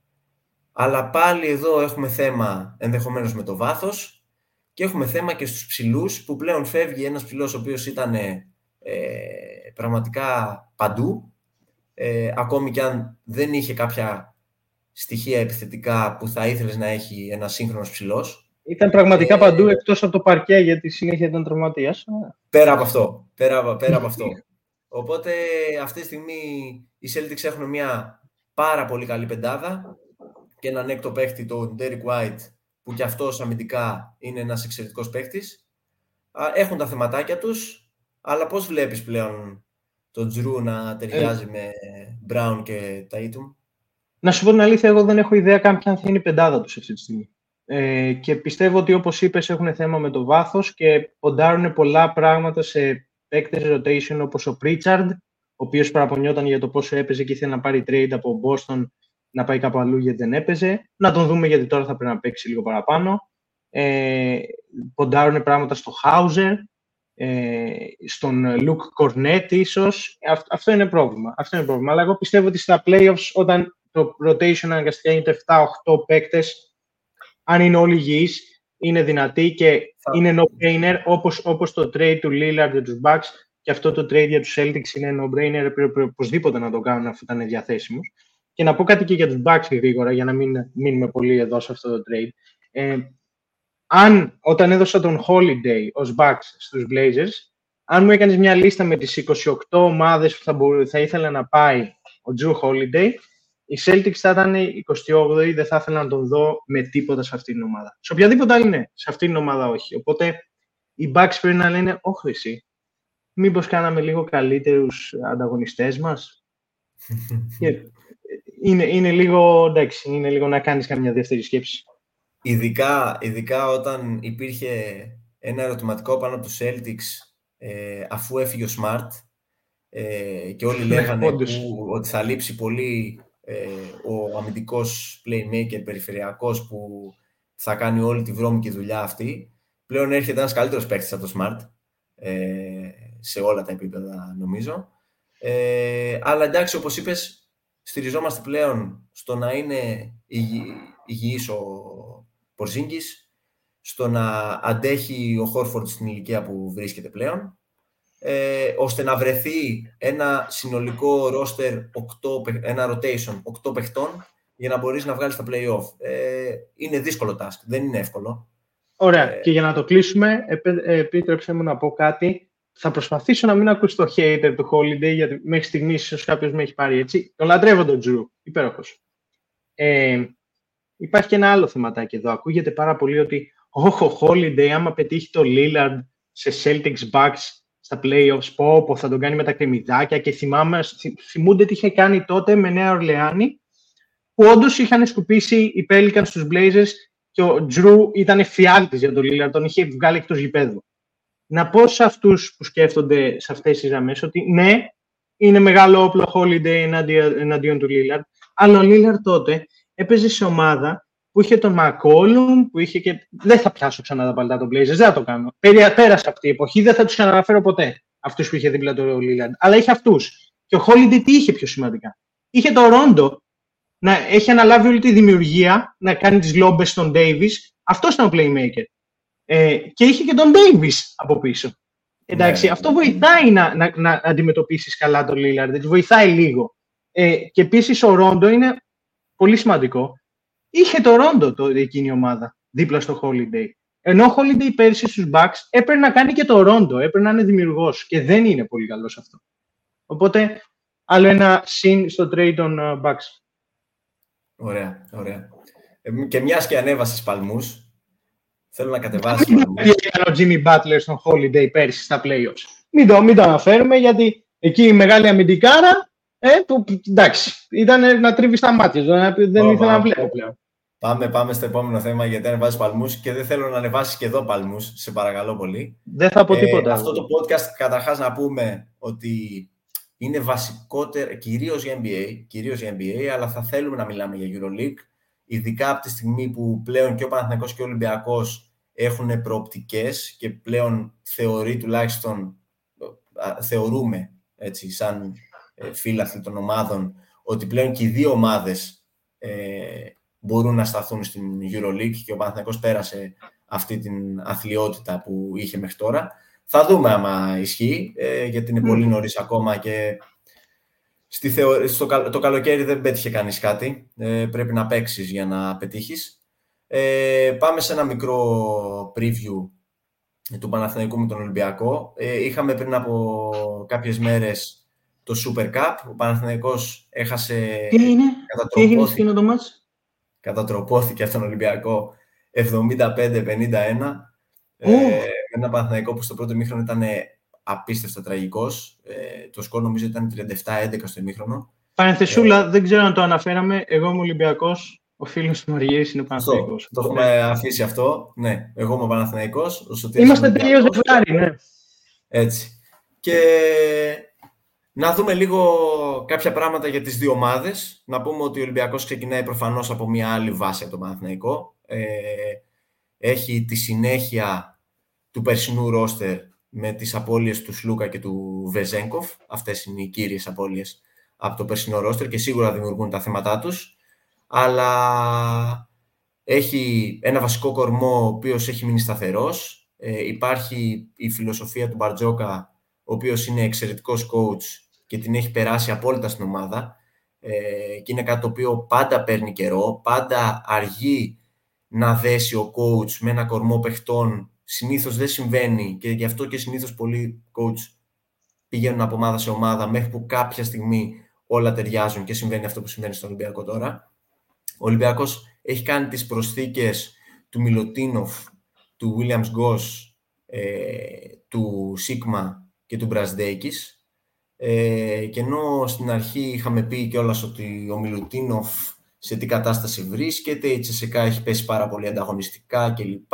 S1: Αλλά πάλι εδώ έχουμε θέμα ενδεχομένως με το βάθος και έχουμε θέμα και στους ψηλούς που πλέον φεύγει ένας ψηλός ο οποίος ήταν ε, πραγματικά παντού ε, ακόμη και αν δεν είχε κάποια στοιχεία επιθετικά που θα ήθελες να έχει ένας σύγχρονος ψηλός
S2: ήταν πραγματικά ε, παντού εκτός από το παρκέ γιατί συνέχεια ήταν τραυματίας.
S1: Πέρα από αυτό. Πέρα, πέρα από αυτό. Οπότε αυτή τη στιγμή οι Celtics έχουν μια πάρα πολύ καλή πεντάδα και έναν έκτο παίχτη, τον Derek White, που κι αυτός αμυντικά είναι ένας εξαιρετικός παίχτης. Έχουν τα θεματάκια τους, αλλά πώς βλέπεις πλέον τον Τζρου να ταιριάζει ε. με Brown και Tatum;
S2: Να σου πω την αλήθεια, εγώ δεν έχω ιδέα καν ποια θα είναι η πεντάδα τους αυτή τη στιγμή. Ε, και πιστεύω ότι όπως είπες έχουν θέμα με το βάθος και ποντάρουν πολλά πράγματα σε παίκτες rotation όπως ο Pritchard, ο οποίος παραπονιόταν για το πόσο έπαιζε και ήθελε να πάρει trade από Boston να πάει κάπου αλλού γιατί δεν έπαιζε. Να τον δούμε γιατί τώρα θα πρέπει να παίξει λίγο παραπάνω. Ε, ποντάρουν πράγματα στο Hauser, ε, στον Luke Cornet ίσως. Ε, αυτό είναι πρόβλημα. Αυτό είναι πρόβλημα. Αλλά εγώ πιστεύω ότι στα playoffs όταν το rotation αναγκαστικά είναι 7-8 παίκτες αν είναι όλοι υγιείς, είναι δυνατοί και είναι no-brainer, όπως, όπως το trade του Lillard για τους Bucks και αυτό το trade για τους Celtics είναι no-brainer, πρέπει οπωσδήποτε να το κάνουν αφού ήταν διαθέσιμος. Και να πω κάτι και για τους Bucks γρήγορα, για να μην μείνουμε πολύ εδώ σε αυτό το trade. Ε, αν όταν έδωσα τον Holiday ως Bucks στους Blazers, αν μου έκανες μια λίστα με τις 28 ομάδες που θα, θα ήθελα να πάει ο Drew Holiday, η Celtics θα ήταν 28η, δεν θα ήθελα να τον δω με τίποτα σε αυτήν την ομάδα. Σε οποιαδήποτε άλλη ναι, σε αυτήν την ομάδα όχι. Οπότε οι Bucks πρέπει να λένε, όχι εσύ, μήπως κάναμε λίγο καλύτερους ανταγωνιστές μας; είναι, είναι, λίγο, εντάξει, είναι λίγο να κάνεις καμιά δεύτερη σκέψη.
S1: Ειδικά, ειδικά όταν υπήρχε ένα ερωτηματικό πάνω από τους Celtics ε, αφού έφυγε ο Smart ε, και όλοι ναι, λέγανε που, ότι θα λείψει πολύ ε, ο αμυντικός playmaker περιφερειακός που θα κάνει όλη τη βρώμικη δουλειά αυτή. Πλέον έρχεται ένας καλύτερος παίκτης από το Smart ε, σε όλα τα επίπεδα νομίζω. Ε, αλλά εντάξει, όπως είπες, στηριζόμαστε πλέον στο να είναι υγιής ο Πορζίνγκης, στο να αντέχει ο Χόρφορντ στην ηλικία που βρίσκεται πλέον, ε, ώστε να βρεθεί ένα συνολικό roster, 8, ένα rotation 8 παιχτών για να μπορείς να βγάλεις τα play-off. Ε, είναι δύσκολο task, δεν είναι εύκολο.
S2: Ωραία. Ε, και για να το κλείσουμε, επίτρεψε μου να πω κάτι. Θα προσπαθήσω να μην ακούσω το hater του Holiday, γιατί μέχρι στιγμής ίσως κάποιος με έχει πάρει έτσι. Τον λατρεύω τον Τζρου. Υπέροχος. Ε, υπάρχει και ένα άλλο θεματάκι εδώ. Ακούγεται πάρα πολύ ότι όχι ο Holiday, άμα πετύχει το Lillard σε Celtics Bucks στα playoffs, πω, πω θα τον κάνει με τα κρεμμυδάκια και θυμάμαι, θυμούνται τι είχε κάνει τότε με Νέα Ορλεάνη, που όντως είχαν σκουπίσει οι Pelicans στους Blazers και ο Τζρου ήταν φιάλτης για τον Lillard, τον είχε βγάλει εκτός γηπέδου. Να πω σε αυτούς που σκέφτονται σε αυτές τις γραμμές ότι ναι, είναι μεγάλο όπλο Holiday εναντίον, εναντίον του Lillard, αλλά ο Lillard τότε έπαιζε σε ομάδα που είχε τον Μακόλουμ, που είχε και. Δεν θα πιάσω ξανά τα παλτά των Blazers, δεν θα το κάνω. Πέρασε αυτή η εποχή, δεν θα τους ξαναφέρω ποτέ αυτούς που είχε δίπλα το Λίλαντ. Αλλά είχε αυτούς. Και ο Χόλιντι τι είχε πιο σημαντικά; Είχε το Ρόντο να έχει αναλάβει όλη τη δημιουργία, να κάνει τις λόμπες στον Ντέιβι. Αυτός ήταν ο playmaker. Ε, και είχε και τον Ντέιβι από πίσω. Εντάξει, ναι, αυτό ναι. βοηθάει να, να, να αντιμετωπίσεις καλά τον Λίλαρντ. Βοηθάει λίγο. Ε, και επίσης ο Ρόντο είναι πολύ σημαντικό είχε το Ρόντο το, εκείνη η ομάδα δίπλα στο Holiday. Ενώ ο Holiday πέρυσι στους Bucks έπρεπε να κάνει και το Ρόντο, έπρεπε να είναι δημιουργός και δεν είναι πολύ καλός σε αυτό. Οπότε, άλλο ένα συν στο trade των uh, Bucks.
S1: Ωραία, ωραία. Ε, και μιας και ανέβασες παλμούς, θέλω να κατεβάσει. Μην
S2: ο Jimmy Butler στον Holiday πέρυσι στα playoffs. Μην το, μην το αναφέρουμε γιατί εκεί η μεγάλη αμυντικάρα ε, που, εντάξει, ήταν να τρίβει στα μάτια. Δεν ήθελα να βλέπω πλέον.
S1: Πάμε, πάμε στο επόμενο θέμα γιατί ανεβάζεις παλμούς και δεν θέλω να ανεβάσεις και εδώ παλμούς. Σε παρακαλώ πολύ.
S2: Δεν θα πω ε, τίποτα.
S1: αυτό το podcast καταρχάς να πούμε ότι είναι βασικότερο κυρίως για NBA, κυρίως για NBA, αλλά θα θέλουμε να μιλάμε για EuroLeague. Ειδικά από τη στιγμή που πλέον και ο Παναθηναϊκός και ο Ολυμπιακός έχουν προοπτικές και πλέον θεωρεί τουλάχιστον, θεωρούμε έτσι, σαν ε, φίλαθλοι των ομάδων ότι πλέον και οι δύο ομάδες ε, μπορούν να σταθούν στην EuroLeague και ο Παναθηναϊκός πέρασε αυτή την αθλειότητα που είχε μέχρι τώρα. Θα δούμε άμα ισχύει, ε, γιατί είναι πολύ νωρίς ακόμα και στη θεω... στο, το καλοκαίρι δεν πέτυχε κανείς κάτι. Ε, πρέπει να παίξεις για να πετύχεις. Ε, πάμε σε ένα μικρό preview του Παναθηναϊκού με τον Ολυμπιακό. Ε, είχαμε πριν από κάποιες μέρες το Super Cup. Ο Παναθηναϊκός έχασε...
S2: Τι είναι, τι έγινε το μάτς;
S1: Κατατροπώθηκε από τον Ολυμπιακό 75-51. Ε, ένα Παναθηναϊκό που στο πρώτο ημίχρονο ήταν απίστευτα τραγικός. Ε, το σκορ νομίζω ήταν 37-11 στο ημίχρονο.
S2: Παρενθεσούλα, ε, δεν ξέρω αν το αναφέραμε. Εγώ είμαι Ολυμπιακός. Ο φίλος του Μαριέρη είναι Παναθηναϊκός.
S1: Το, το έχουμε αφήσει αυτό. Ναι, εγώ είμαι Παναθηναϊκός.
S2: Είμαστε τελείω ζευγάρι, ναι.
S1: Έτσι. Και να δούμε λίγο κάποια πράγματα για τις δύο ομάδες. Να πούμε ότι ο Ολυμπιακός ξεκινάει προφανώς από μια άλλη βάση από το Παναθηναϊκό. Ε, έχει τη συνέχεια του περσινού ρόστερ με τις απώλειες του Σλούκα και του Βεζέγκοφ. Αυτές είναι οι κύριες απώλειες από το περσινό ρόστερ και σίγουρα δημιουργούν τα θέματά τους. Αλλά έχει ένα βασικό κορμό ο οποίος έχει μείνει σταθερός. Ε, υπάρχει η φιλοσοφία του Μπαρτζόκα, ο οποίος είναι εξαιρετικός coach και την έχει περάσει απόλυτα στην ομάδα. ε, και είναι κάτι το οποίο πάντα παίρνει καιρό, πάντα αργεί να δέσει ο coach με ένα κορμό παιχτών. Συνήθως δεν συμβαίνει και γι' αυτό και συνήθως πολλοί coach πηγαίνουν από ομάδα σε ομάδα μέχρι που κάποια στιγμή όλα ταιριάζουν και συμβαίνει αυτό που συμβαίνει στον Ολυμπιακό τώρα. Ο Ολυμπιακός έχει κάνει τις προσθήκες του Μιλωτίνοφ, του Williams Goss, ε, του Σίγμα και του Μπρασδέικης. Ε, και ενώ στην αρχή είχαμε πει κιόλας ότι ο Μιλουτίνοφ σε τι κατάσταση βρίσκεται, η Τσεσεκά έχει πέσει πάρα πολύ ανταγωνιστικά κλπ.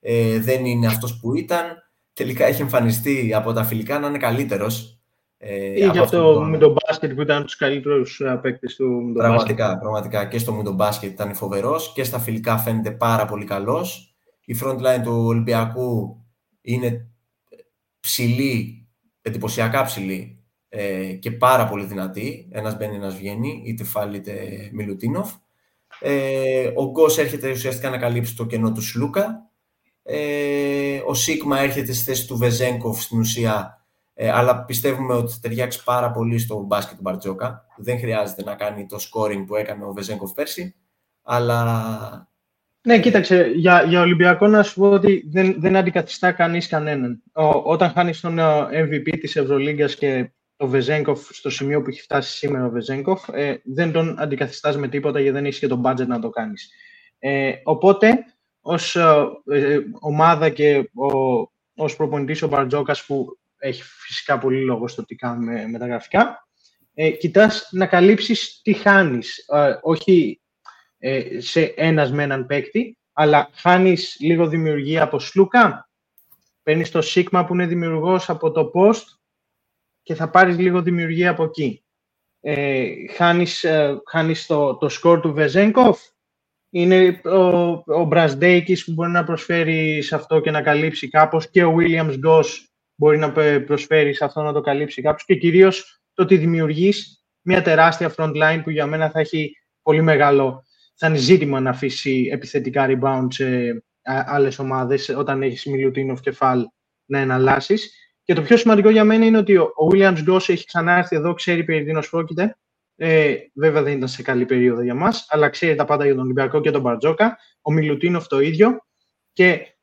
S1: Ε, δεν είναι αυτός που ήταν. Τελικά έχει εμφανιστεί από τα φιλικά να είναι καλύτερος
S2: ε, ή για αυτό με τον μπάσκετ που ήταν τους καλύτερους ε, παίκτες του
S1: Πραγματικά, πραγματικά και στο με μπάσκετ ήταν φοβερός και στα φιλικά φαίνεται πάρα πολύ καλός. Η front line του Ολυμπιακού είναι ψηλή, εντυπωσιακά ψηλή ε, και πάρα πολύ δυνατή. Ένας μπαίνει, ένας βγαίνει, είτε Φάλ είτε Μιλουτίνοφ. Ε, ο Γκος έρχεται ουσιαστικά να καλύψει το κενό του Σλούκα. Ε, ο Σίγμα έρχεται στη θέση του Βεζέγκοφ στην ουσία ε, αλλά πιστεύουμε ότι θα ταιριάξει πάρα πολύ στο μπάσκετ του Μπαρτζόκα. Δεν χρειάζεται να κάνει το scoring που έκανε ο Βεζέγκοφ πέρσι, αλλά...
S2: Ναι, κοίταξε, για, για Ολυμπιακό να σου πω ότι δεν, δεν αντικαθιστά κανείς κανέναν. Ο, όταν χάνεις τον MVP της Ευρωλίγκας και ο Βεζέγκοφ στο σημείο που έχει φτάσει σήμερα ο Βεζέγκοφ, ε, δεν τον αντικαθιστάς με τίποτα γιατί δεν έχεις και τον budget να το κάνεις. Ε, οπότε, ως ε, ε, ομάδα και ο, ως προπονητής ο Μπαρτζόκας που έχει φυσικά πολύ λόγο στο τι κάνουμε με τα γραφικά. Ε, κοιτάς να καλύψεις τι χάνεις. Ε, όχι ε, σε ένας με έναν παίκτη, αλλά χάνεις λίγο δημιουργία από Σλούκα, παίρνεις το Σίγμα που είναι δημιουργός από το Post και θα πάρεις λίγο δημιουργία από εκεί. Ε, χάνεις, ε, χάνεις το, το σκορ του Βεζέγκοφ, είναι ο, ο Μπρασδέικης που μπορεί να προσφέρει σε αυτό και να καλύψει κάπως και ο Williams Goss μπορεί να προσφέρει σε αυτό να το καλύψει κάποιο και κυρίως το ότι δημιουργείς μια τεράστια front line που για μένα θα έχει πολύ μεγάλο. Θα είναι ζήτημα να αφήσει επιθετικά rebound σε άλλες ομάδες όταν έχεις Μιλουτίνοφ και Φαλ να εναλλάσσεις. Και το πιο σημαντικό για μένα είναι ότι ο Williams Goss έχει ξανάρθει εδώ, ξέρει περί τίνος πρόκειται. Ε, βέβαια δεν ήταν σε καλή περίοδο για μας, αλλά ξέρει τα πάντα για τον Ολυμπιακό και τον Μπαρτζόκα. Ο Μιλουτίνοφ το ίδιο. Και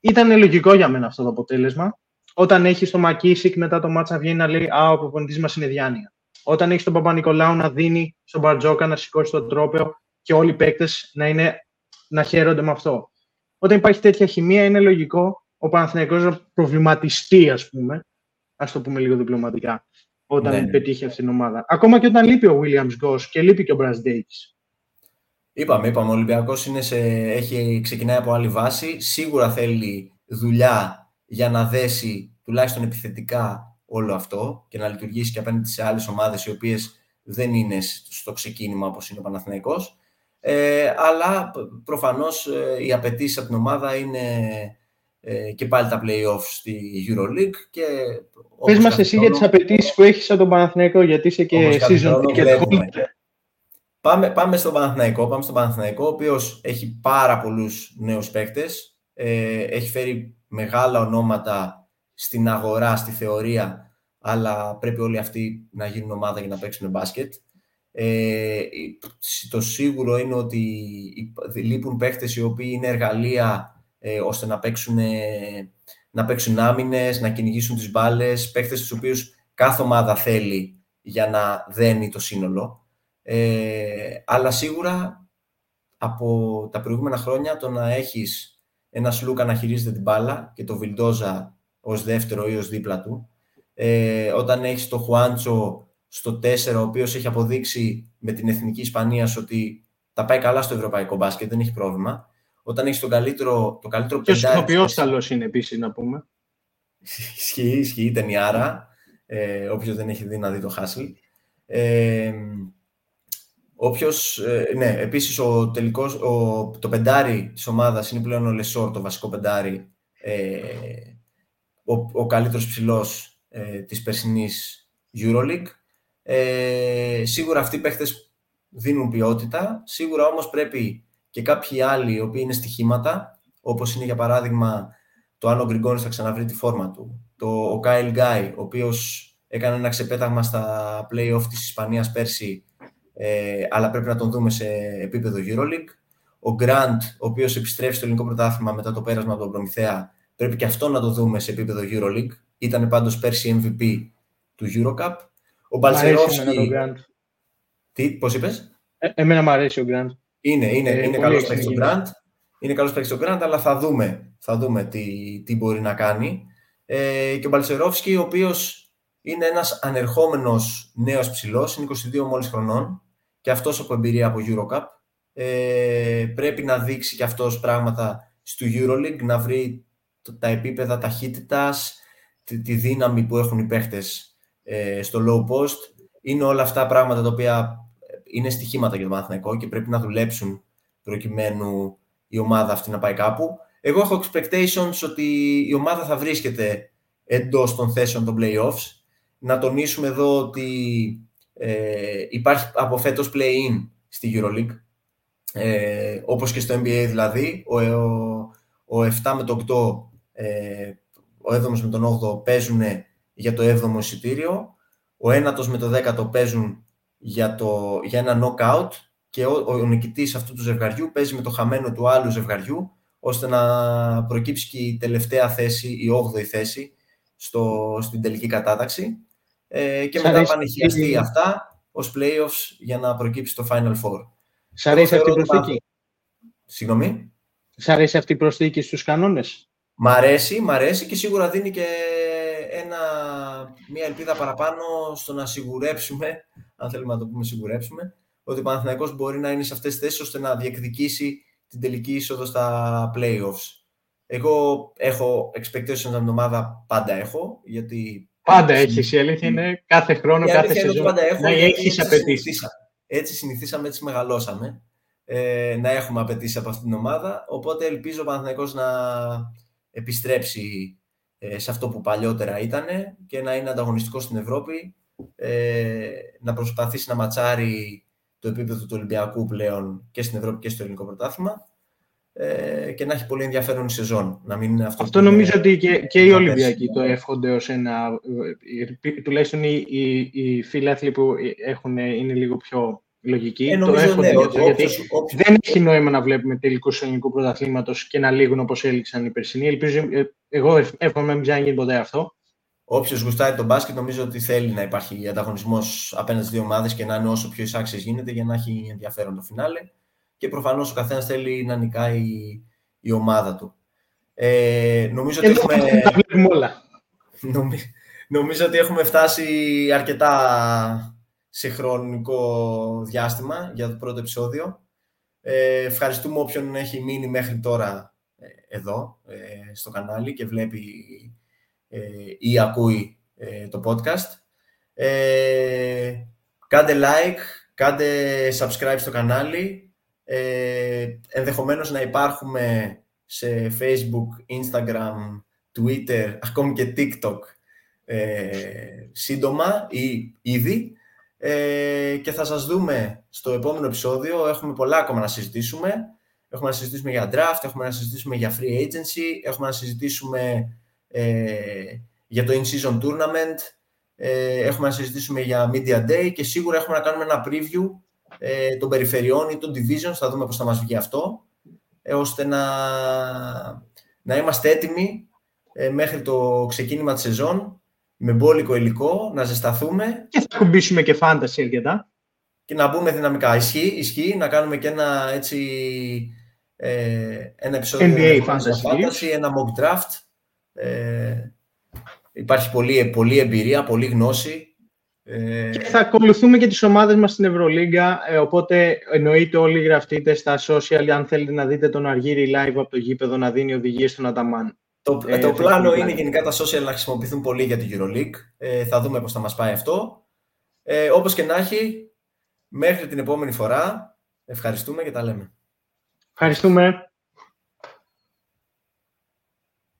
S2: ήταν λογικό για μένα αυτό το αποτέλεσμα όταν έχεις το Μακίσικ μετά το μάτσα βγαίνει να λέει Α, ο προπονητής μας είναι διάνοια. Όταν έχεις τον Παπα-Νικολάου να δίνει στον Μπαρτζόκα να σηκώσει το τρόπαιο και όλοι οι παίκτες να, να χαίρονται με αυτό. Όταν υπάρχει τέτοια χημεία, είναι λογικό ο Παναθηναϊκός να προβληματιστεί, ας πούμε, ας το πούμε λίγο διπλωματικά, όταν ναι. πετύχει αυτή την ομάδα. Ακόμα και όταν λείπει ο Williams Goss και λείπει και ο Μπρας
S1: Είπαμε, είπαμε, ο Ολυμπιακός έχει, ξεκινάει από άλλη βάση. Σίγουρα θέλει δουλειά για να δέσει τουλάχιστον επιθετικά όλο αυτό και να λειτουργήσει και απέναντι σε άλλες ομάδες οι οποίες δεν είναι στο ξεκίνημα όπως είναι ο Παναθηναϊκός. Ε, αλλά προφανώς ε, οι απαιτήσεις από την ομάδα είναι ε, και πάλι τα play-off στη EuroLeague. Και,
S2: Πες μας εσύ για τις απαιτήσεις που έχεις από τον Παναθηναϊκό, γιατί είσαι και season ticket
S1: Πάμε, πάμε στον Παναθηναϊκό, πάμε στον Παναθηναϊκό, ο οποίος έχει πάρα πολλούς νέους παίκτες, ε, έχει φέρει μεγάλα ονόματα στην αγορά, στη θεωρία, αλλά πρέπει όλοι αυτοί να γίνουν ομάδα για να παίξουν μπάσκετ. Ε, το σίγουρο είναι ότι λείπουν παίχτες οι οποίοι είναι εργαλεία ε, ώστε να παίξουν, να παίξουν άμυνες, να κυνηγήσουν τις μπάλες, παίχτες τους οποίους κάθε ομάδα θέλει για να δένει το σύνολο. Ε, αλλά σίγουρα από τα προηγούμενα χρόνια το να έχεις ένα Σλούκα να χειρίζεται την μπάλα και το Βιλντόζα ως δεύτερο ή ως δίπλα του. Ε, όταν έχεις το Χουάντσο στο 4, ο οποίος έχει αποδείξει με την εθνική Ισπανίας ότι τα πάει καλά στο ευρωπαϊκό μπάσκετ, δεν έχει πρόβλημα. Όταν έχεις τον καλύτερο, το καλύτερο
S2: Και ο οποίο καλό είναι επίσης να πούμε.
S1: ισχύει, ισχύει, ταινιάρα. Ε, Όποιος δεν έχει δει να δει το Χάσλ. Ε, Όποιος, ε, ναι, επίσης ο τελικός, ο, το πεντάρι της ομάδας είναι πλέον ο Λεσόρ, το βασικό πεντάρι, ε, ο, ο καλύτερος ψηλός ε, της περσινής EuroLeague. Ε, σίγουρα αυτοί οι παίχτες δίνουν ποιότητα, σίγουρα όμως πρέπει και κάποιοι άλλοι οι οποίοι είναι στοιχήματα, όπως είναι για παράδειγμα το αν ο Γκριγκόνης θα ξαναβρει τη φόρμα του, το, ο Κάιλ Γκάι, ο οποίος έκανε ένα ξεπέταγμα στα play-off της Ισπανίας πέρσι ε, αλλά πρέπει να τον δούμε σε επίπεδο EuroLeague. Ο Grant, ο οποίος επιστρέφει στο ελληνικό πρωτάθλημα μετά το πέρασμα από τον Προμηθέα, πρέπει και αυτό να το δούμε σε επίπεδο EuroLeague. Ήταν πάντως πέρσι MVP του Eurocup. Ο Μπαλσερόφσκι... Τι, πώς είπες;
S2: Ε, εμένα μου αρέσει ο Grant.
S1: Είναι, είναι, ε, είναι καλός παίκτης ο Grant. Είναι καλός παίκτης ο Grant, αλλά θα δούμε, θα δούμε τι, τι μπορεί να κάνει. Ε, και ο Μπαλσερόφσκι, ο οποίος είναι ένας ανερχόμενος νέος ψηλός, είναι 22 μόλις χρονών και αυτός από εμπειρία από Eurocup. Ε, πρέπει να δείξει και αυτός πράγματα στο EuroLeague, να βρει τα επίπεδα ταχύτητας, τη, τη δύναμη που έχουν οι παίχτες ε, στο low post. Είναι όλα αυτά πράγματα τα οποία είναι στοιχήματα για το Παναθηναϊκό και πρέπει να δουλέψουν προκειμένου η ομάδα αυτή να πάει κάπου. Εγώ έχω expectations ότι η ομάδα θα βρίσκεται εντός των θέσεων των playoffs. Να τονίσουμε εδώ ότι ε, υπάρχει από φέτος play-in στη EuroLeague, ε, όπως και στο NBA δηλαδή. Ο, ο, 7 με το 8, ε, ο 7 με τον 8 παίζουν για το 7ο εισιτήριο, ο 9ο με το 10ο παίζουν για, το, για ένα knockout και ο, ο νικητής αυτού του ζευγαριού παίζει με το χαμένο του άλλου ζευγαριού ώστε να προκύψει και η τελευταία θέση, η 8η θέση στο, στην τελική κατάταξη ε, και μετά πανηγυριστεί αυτά ως playoffs για να προκύψει το Final Four.
S2: Σ' αρέσει αυτή η προσθήκη;
S1: Συγγνώμη;
S2: Σ' αρέσει αυτή η προσθήκη στους κανόνες;
S1: Μ' αρέσει, μ' αρέσει και σίγουρα δίνει και ένα, μια ελπίδα παραπάνω στο να σιγουρέψουμε, αν θέλουμε να το πούμε σιγουρέψουμε, ότι ο Παναθηναϊκός μπορεί να είναι σε αυτές τις θέσεις ώστε να διεκδικήσει την τελική είσοδο στα playoffs. Εγώ έχω expectations από την ομάδα, πάντα έχω, γιατί...
S2: Πάντα έχεις. Η αλήθεια είναι κάθε χρόνο, η κάθε σεζόν. Πάντα έχω, να έχεις απαιτήσεις.
S1: Έτσι συνηθίσαμε, έτσι μεγαλώσαμε. Ε, να έχουμε απαιτήσεις από αυτήν την ομάδα. Οπότε ελπίζω ο Παναθηναϊκός να επιστρέψει ε, σε αυτό που παλιότερα ήταν και να είναι ανταγωνιστικός στην Ευρώπη, ε, να προσπαθήσει να ματσάρει το επίπεδο του Ολυμπιακού πλέον και στην Ευρώπη και στο ελληνικό πρωτάθλημα ε, και να έχει πολύ ενδιαφέρον η σεζόν. Να μην είναι αυτό
S2: αυτό νομίζω ότι και, και οι Ολυμπιακοί το εύχονται ως ένα... Τουλάχιστον οι, οι, οι φίλοι που έχουν, είναι λίγο πιο λογική. Ε, το εύχονται ναι, γιατί δεν έχει νόημα να βλέπουμε τελικό του ελληνικού πρωταθλήματος και να λήγουν όπως έλειξαν οι περσινοί. Ελπίζω, ε, εγώ εύχομαι να μην ξαναγίνει ποτέ αυτό.
S1: Όποιος γουστάρει τον μπάσκετ, νομίζω ότι θέλει να υπάρχει ανταγωνισμός απέναντι στις δύο ομάδες και να είναι όσο πιο εισάξιο γίνεται για να έχει ενδιαφέρον το φινάλε. Και προφανώς ο καθένας θέλει να νικάει η ομάδα του. Ε, νομίζω, ότι έχουμε...
S2: όλα.
S1: νομίζω ότι έχουμε φτάσει αρκετά σε χρονικό διάστημα για το πρώτο επεισόδιο. Ε, ευχαριστούμε όποιον έχει μείνει μέχρι τώρα ε, εδώ ε, στο κανάλι και βλέπει ε, ή ακούει το podcast. κάντε like, κάντε subscribe στο κανάλι. ενδεχομένως να υπάρχουμε σε Facebook, Instagram, Twitter, ακόμη και TikTok σύντομα ή ήδη. Ε, και θα σας δούμε στο επόμενο επεισόδιο. Έχουμε πολλά ακόμα να συζητήσουμε. Έχουμε να συζητήσουμε για draft, έχουμε να συζητήσουμε για free agency, έχουμε να συζητήσουμε ε, για το in-season tournament, ε, έχουμε να συζητήσουμε για media day και σίγουρα έχουμε να κάνουμε ένα preview ε, των περιφερειών ή των divisions, θα δούμε πώς θα μας βγει αυτό, ε, ώστε να, να είμαστε έτοιμοι ε, μέχρι το ξεκίνημα της σεζόν με μπόλικο υλικό, να ζεσταθούμε.
S2: Και θα κουμπίσουμε και φάνταση αρκετά.
S1: Και να μπούμε δυναμικά. Ισχύει, ισχύει να κάνουμε και ένα έτσι ε, ένα επεισόδιο
S2: NBA fantasy,
S1: ένα mock draft. Ε, υπάρχει πολλή, πολλή εμπειρία, πολλή γνώση.
S2: Ε, και θα ακολουθούμε και τις ομάδες μας στην Ευρωλίγκα, ε, οπότε εννοείται όλοι γραφτείτε στα social αν θέλετε να δείτε τον Αργύρι live από το γήπεδο να δίνει οδηγίες στον Αταμάν.
S1: Το, ε, το πλάνο είναι γενικά τα social να χρησιμοποιηθούν πολύ για την EuroLeague. Ε, θα δούμε πώς θα μας πάει αυτό. Ε, όπως και να έχει, μέχρι την επόμενη φορά, ευχαριστούμε και τα λέμε.
S2: Ευχαριστούμε.